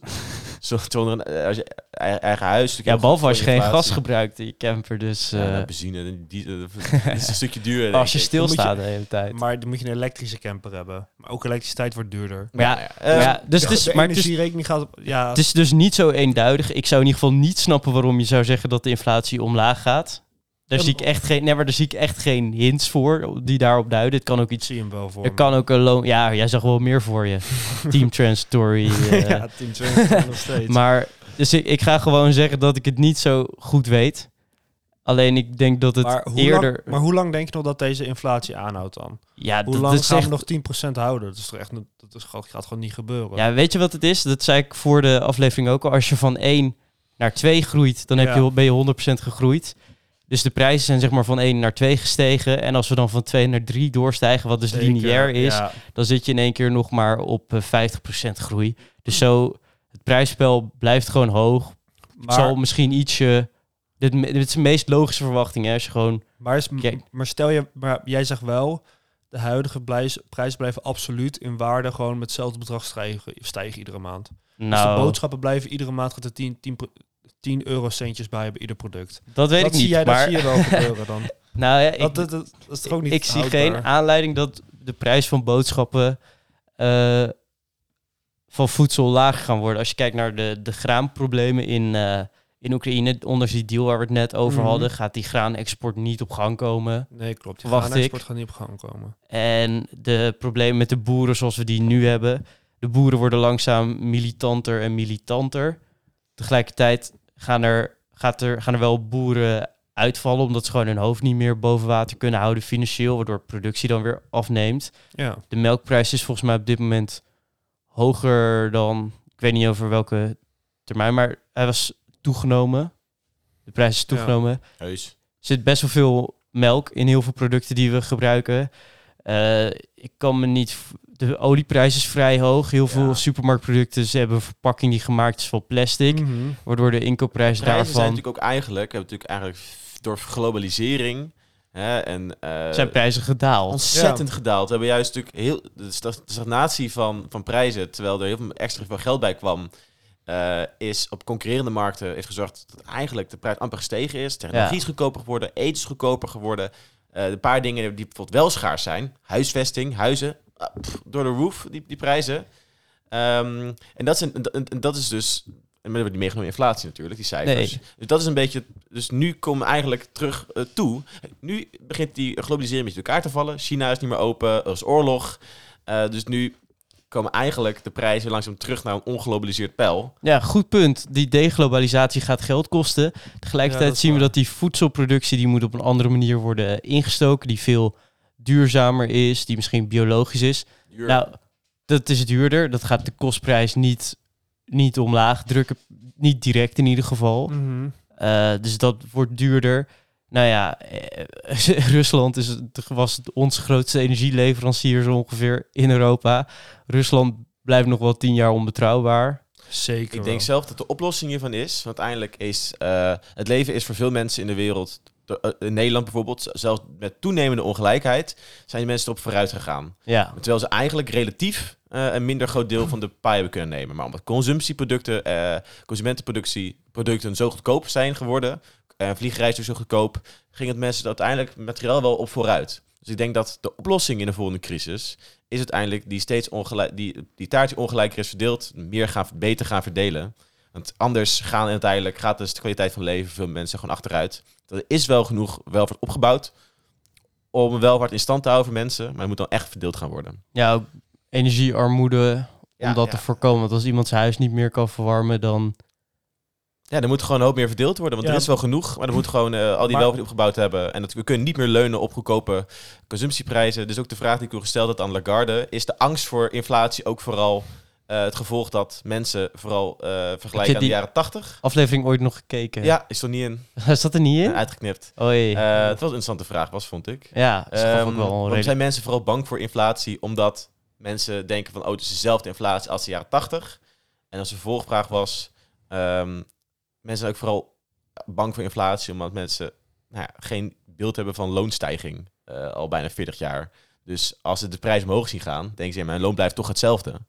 zo- zonder een, eh, als je eigen, eigen huis. Ja, behalve als je geen inflatie. gas gebruikt in je camper. Dus Ja, eh, nou, benzine, die, is een stukje duurder. als je stilstaat de hele tijd. Maar dan moet je een elektrische camper hebben. Maar ook elektriciteit wordt duurder. Maar ja, eh, ja, dus het is, de maar is, energierekening gaat op... Ja, het is dus niet zo eenduidig. Ik zou in ieder geval niet snappen waarom je zou zeggen dat de inflatie omlaag gaat. Daar zie ik echt geen, nee, maar daar zie ik echt geen hints voor die daarop duiden. Het kan ook ik iets. zie hem wel voor me. kan ook een loon. Ja, jij zag wel meer voor je. Team Transitory. eh, ja, Team 20 nog steeds. Maar dus ik, ik ga gewoon zeggen dat ik het niet zo goed weet. Alleen ik denk dat het maar, eerder. lang, maar hoe lang denk je nog dat deze inflatie aanhoudt dan? ja, Hoe dat, lang dat gaan echt- we nog 10% houden? Dat is toch echt... Dat is, gaat gewoon niet gebeuren. Ja, weet je wat het is? Dat zei ik voor de aflevering ook al. Als je van 1 naar 2 groeit, dan heb je, ben je 100% gegroeid. Dus de prijzen zijn zeg maar van 1 naar 2 gestegen. En als we dan van 2 naar 3 doorstijgen, wat dus Zeker, lineair is, Ja, dan zit je in één keer nog maar op eh, 50% groei. Dus zo, het prijsspel blijft gewoon hoog. Het maar, zal misschien ietsje... Dit, dit is de meest logische verwachting, hè? Als je gewoon... maar, is, maar stel je... Maar jij zegt wel... De huidige prijs, prijzen blijven absoluut in waarde gewoon met hetzelfde bedrag stijgen, stijgen iedere maand. Dus de Nou, boodschappen blijven iedere maand gaat er 10, 10, pro- 10 eurocentjes bij bij ieder product. dat weet dat ik niet. zie jij, maar, dat zie je wel gebeuren dan. nou ja, ik, dat, dat, is toch ook niet ik zie geen aanleiding dat de prijs van boodschappen eh, van voedsel lager gaan worden. Als je kijkt naar de, de graanproblemen in, eh, in Oekraïne, ondanks die deal waar we het net over Mhm. hadden, gaat die graanexport niet op gang komen. Nee, klopt. Die Verwacht export ik. gaat niet op gang komen. En de problemen met de boeren zoals we die nu hebben. De boeren worden langzaam militanter en militanter. Tegelijkertijd gaan er, gaat er, gaan er wel boeren uitvallen omdat ze gewoon hun hoofd niet meer boven water kunnen houden financieel, waardoor productie dan weer afneemt. Ja. De melkprijs is volgens mij op dit moment hoger dan, ik weet niet over welke termijn, maar hij was toegenomen. De prijs is Ja. toegenomen. Heus. Er zit best wel veel melk in heel veel producten die we gebruiken. Eh, ik kan me niet. De olieprijs is vrij hoog. Heel Ja. veel supermarktproducten ze hebben een verpakking die gemaakt is van plastic. Mhm. Waardoor de inkoopprijs zijn daarvan. natuurlijk ook eigenlijk, hebben natuurlijk eigenlijk door globalisering hè, en eh, zijn prijzen gedaald. ontzettend gedaald. We hebben juist natuurlijk heel de sta- de stagnatie van, van prijzen, terwijl er heel veel extra veel geld bij kwam, eh, is op concurrerende markten heeft gezorgd dat eigenlijk de prijs amper gestegen is. Technologie Ja. is goedkoper geworden, eten is goedkoper geworden. Eh, de paar dingen die bijvoorbeeld wel schaars zijn, huisvesting, huizen, pff, door de roof, die, die prijzen. Ehm, en, dat is een, en- en dat is dus, en we hebben die meegenomen inflatie natuurlijk, die cijfers. Nee. Dus dat is een beetje, dus nu komen we eigenlijk terug eh, toe. Nu begint die globalisering met elkaar te vallen. China is niet meer open, er is oorlog. Eh, dus nu komen eigenlijk de prijzen langzaam terug naar een onglobaliseerd pijl. Ja, goed punt. Die deglobalisatie gaat geld kosten. Tegelijkertijd zien we dat die voedselproductie die moet op een andere manier worden ingestoken. Die veel duurzamer is, die misschien biologisch is. Duur. Nou, dat is duurder. Dat gaat de kostprijs niet, niet omlaag drukken. Niet direct in ieder geval. Mhm. Eh, dus dat wordt duurder. Nou ja, eh, Rusland is, was het ons grootste energieleverancier zo ongeveer in Europa. Rusland blijft nog wel tien jaar onbetrouwbaar. Zeker Ik denk wel. zelf dat de oplossing hiervan is, want uiteindelijk is eh, het leven is voor veel mensen in de wereld, in Nederland bijvoorbeeld, zelfs met toenemende ongelijkheid, zijn de mensen erop vooruit gegaan. Ja, Terwijl ze eigenlijk relatief eh, een minder groot deel van de pie hebben kunnen nemen. Maar omdat consumptieproducten, eh consumentenproductie producten zo goedkoop zijn geworden, en vliegreizen zo goedkoop, ging het mensen uiteindelijk materiaal wel op vooruit. Dus ik denk dat de oplossing in de volgende crisis is uiteindelijk die steeds ongelijk, die, die taart die ongelijker is verdeeld, meer gaan, beter gaan verdelen. Want anders gaan uiteindelijk, gaat dus de kwaliteit van leven veel mensen gewoon achteruit. Er is wel genoeg welvaart opgebouwd om welvaart in stand te houden voor mensen, maar het moet dan echt verdeeld gaan worden. ja ook energiearmoede om Ja, dat ja. te voorkomen. Want als iemand zijn huis niet meer kan verwarmen, dan... Ja, er moet gewoon een hoop meer verdeeld worden, want Ja. er is wel genoeg, maar er moet gewoon eh, al die Maar- welvaart opgebouwd hebben. En dat, we kunnen niet meer leunen op goedkope consumptieprijzen. Dus ook de vraag die ik u gesteld had aan Lagarde, is de angst voor inflatie ook vooral eh, het gevolg dat mensen vooral eh, vergelijken aan de jaren 80? Aflevering ooit nog gekeken. Ja, is er niet in. Zat er niet in? Uitgeknipt. Oei. Eh, het was een interessante vraag, was, vond ik. ja, dat ook Ehm, wel reden. zijn mensen vooral bang voor inflatie? Omdat mensen denken van, oh, het is dezelfde inflatie als de jaren 80. En als de vervolgvraag was, ehm, mensen zijn ook vooral bang voor inflatie, omdat mensen nou ja, geen beeld hebben van loonstijging al bijna 40 jaar. Dus als ze de prijs omhoog zien gaan, denken ze, ja, mijn loon blijft toch hetzelfde.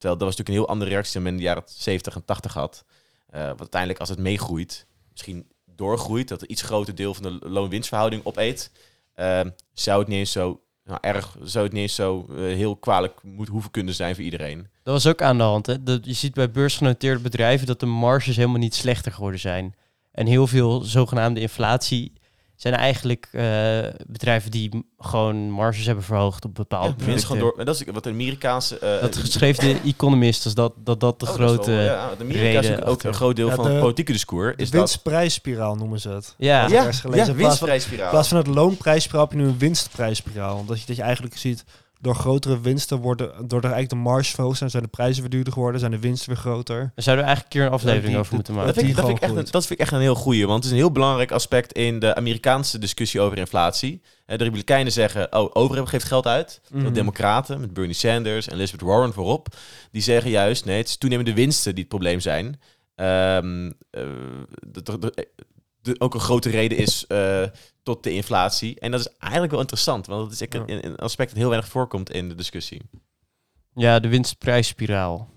Terwijl dat was natuurlijk een heel andere reactie dan men in de jaren 70 en 80 had. Eh, want uiteindelijk als het meegroeit, misschien doorgroeit, dat een iets groter deel van de loon-winstverhouding opeet, eh, zou het niet zo nou, erg, zou het niet eens zo eh, heel kwalijk moet hoeven kunnen zijn voor iedereen. Dat was ook aan de hand. Hè? Dat, je ziet bij beursgenoteerde bedrijven dat de marges helemaal niet slechter geworden zijn. En heel veel zogenaamde inflatie zijn eigenlijk eh, bedrijven die gewoon marges hebben verhoogd op bepaalde Ja, producten. gewoon door. En dat is wat de Amerikaanse. eh, Dat schreef de Economist, dus dat dat, dat de oh, dat grote... wel- ja, ja, de Amerika is ook achter. een groot deel Ja, van de- het politieke discours. De Is dat winstprijsspiraal noemen ze het. ja. Ja. ja In plaats van- winstprijsspiraal. In plaats van het loonprijsspiraal heb je nu een winstprijsspiraal. Dat je, dat je eigenlijk ziet, door grotere winsten worden, doordat eigenlijk de marge verhoogd zijn, zijn de prijzen weer duurder geworden, zijn de winsten weer groter. Daar zouden we eigenlijk een keer een aflevering die- over moeten maken. Dat vind, ik, die dat, vind ik echt een, dat vind ik echt een heel goeie, want het is een heel belangrijk aspect in de Amerikaanse discussie over inflatie. Eh, De Republikeinen zeggen, oh, overheid geeft geld uit. Mhm. De Democraten, met Bernie Sanders en Elizabeth Warren voorop, die zeggen juist, nee, het is toenemende winsten die het probleem zijn. Er- de- ook een grote reden is eh, tot de inflatie. En dat is eigenlijk wel interessant, want dat is echt een, een aspect dat heel weinig voorkomt in de discussie. Ja, de winstprijsspiraal.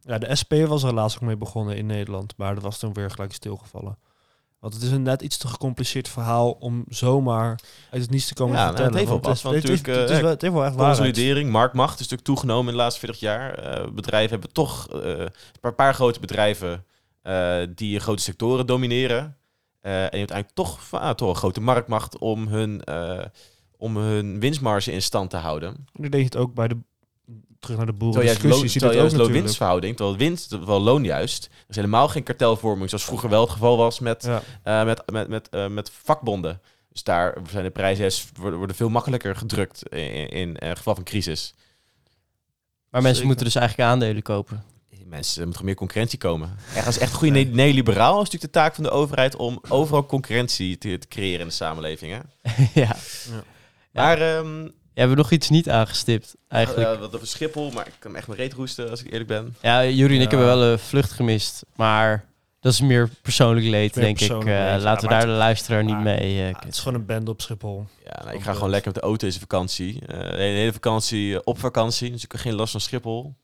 Ja, de SP was er laatst ook mee begonnen in Nederland, maar dat was toen weer gelijk stilgevallen. Want het is een net iets te gecompliceerd verhaal om zomaar uit het niets te komen Ja, te nou, vertellen. het heeft wel want wat, het, het, is- natuurlijk, het is eh, wel- het heeft wel echt waarheid. Consolidering, marktmacht is natuurlijk toegenomen in de laatste 40 jaar. Eh, bedrijven hebben toch eh, een paar, paar grote bedrijven eh, die grote sectoren domineren. Eh, en je hebt eigenlijk toch, ah, toch een grote marktmacht om hun, eh, om hun winstmarge in stand te houden. Nu denk je het ook bij de terug naar de boeren Terwijl juist, discussie, loon, ziet terwijl juist loon-winstverhouding, terwijl winst, terwijl loon juist, er is helemaal geen kartelvorming zoals vroeger wel het geval was met, Ja. eh, met, met, met, eh, met vakbonden. Dus daar zijn de prijzen worden, worden veel makkelijker gedrukt in, in, in geval van crisis. Maar mensen Zeker. moeten dus eigenlijk aandelen kopen. Mensen, er moet gewoon meer concurrentie komen. Echt, als echt goede ne- neoliberaal is natuurlijk de taak van de overheid om overal concurrentie te, te creëren in de samenleving. Hè? ja. Ja. Maar ehm We hebben nog iets niet aangestipt, eigenlijk. eh, wat over Schiphol, maar ik kan echt mijn reet roesten als ik eerlijk ben. Ja, Jury en ik Ja. hebben wel een vlucht gemist. Maar dat is meer persoonlijk leed, Meer denk ik. persoonlijk Eh, leed. laten Ja, we maar daar de luisteraar niet mee... eh, Ja, het is gewoon een band op Schiphol. Ja, nou, ik ga gewoon lekker met de auto deze vakantie. Eh, de hele vakantie op vakantie, dus ik heb geen last van Schiphol.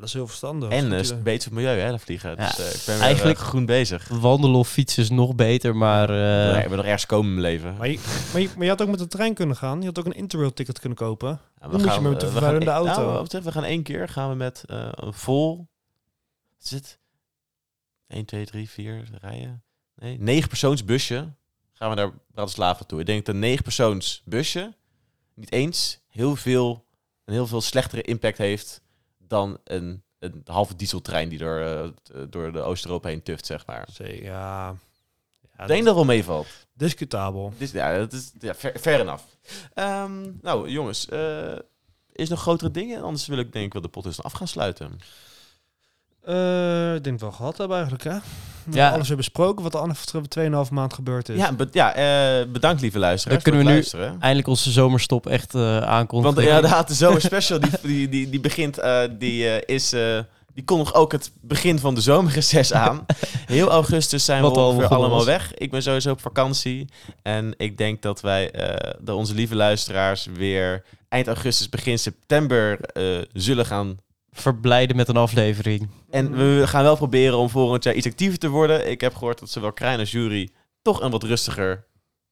Dat is heel verstandig. en uh, idee. beter voor het milieu, hè, dat vliegen. Dus eh, ik ben weer, eigenlijk- eh, groen bezig. Wandelen of fietsen is nog beter, maar... eh, Nee, ik ben nog ergens komen in mijn leven. Maar je, maar, je, maar je had ook met de trein kunnen gaan. Je had ook een Interrail-ticket kunnen kopen. Ja, Dan moet je met de eh, we vervuilende auto. Nou, betreft, we gaan één keer gaan we met eh, een vol. Wat is het? 1, 2, 3, 4 rijden. Nee, negen persoons busje. Gaan we naar Bratislava toe. Ik denk dat een negen persoons busje niet eens heel veel, een heel veel slechtere impact heeft dan een, een halve dieseltrein die door, eh, t- door de Oost-Europa heen tuft, zeg maar. Zee, ja. Ik denk dat wel meevalt. Discutabel. Dus, ja, dat is ja, fair, fair enough. Ehm, nou, jongens, eh, is nog grotere dingen? Anders wil ik denk ik wel de podcast af gaan sluiten. Eh, ik denk dat we wel gehad hebben eigenlijk, hè? We Ja. hebben alles weer besproken wat de afgelopen 2,5 maand gebeurd is. Ja, be- ja eh, bedankt lieve luisteraars Dan kunnen we nu luisteren. Eindelijk onze zomerstop echt eh aankondigen. Want inderdaad, de zomerspecial die, die, die, die begint, eh, die is... eh, die kondigt ook het begin van de zomerreces aan. Heel augustus zijn Wat we al ongeveer allemaal was. weg. Ik ben sowieso op vakantie. En ik denk dat wij, eh, dat onze lieve luisteraars weer eind augustus, begin september eh, zullen gaan Verblijden met een aflevering. En we gaan wel proberen om volgend jaar iets actiever te worden. Ik heb gehoord dat zowel Krijn als Jury toch een wat rustiger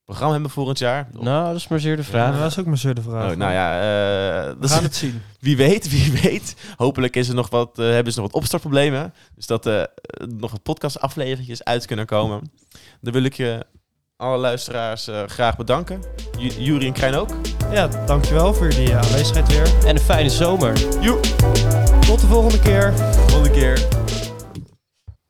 programma hebben volgend jaar. Nou, dat is maar zeer de Ja, vraag. dat is ook maar zo de vraag. Oh, nou ja, eh, we dat gaan is- het zien. wie weet, wie weet. Hopelijk is er nog wat, eh, hebben ze nog wat opstartproblemen. Dus dat er nog wat podcastafleveringen uit kunnen komen. Dan wil ik je alle luisteraars eh, graag bedanken. Ju- Jury en Krijn ook. Ja, dankjewel voor jullie eh, aanwezigheid weer. En een fijne zomer. Tot de volgende keer. Volgende keer.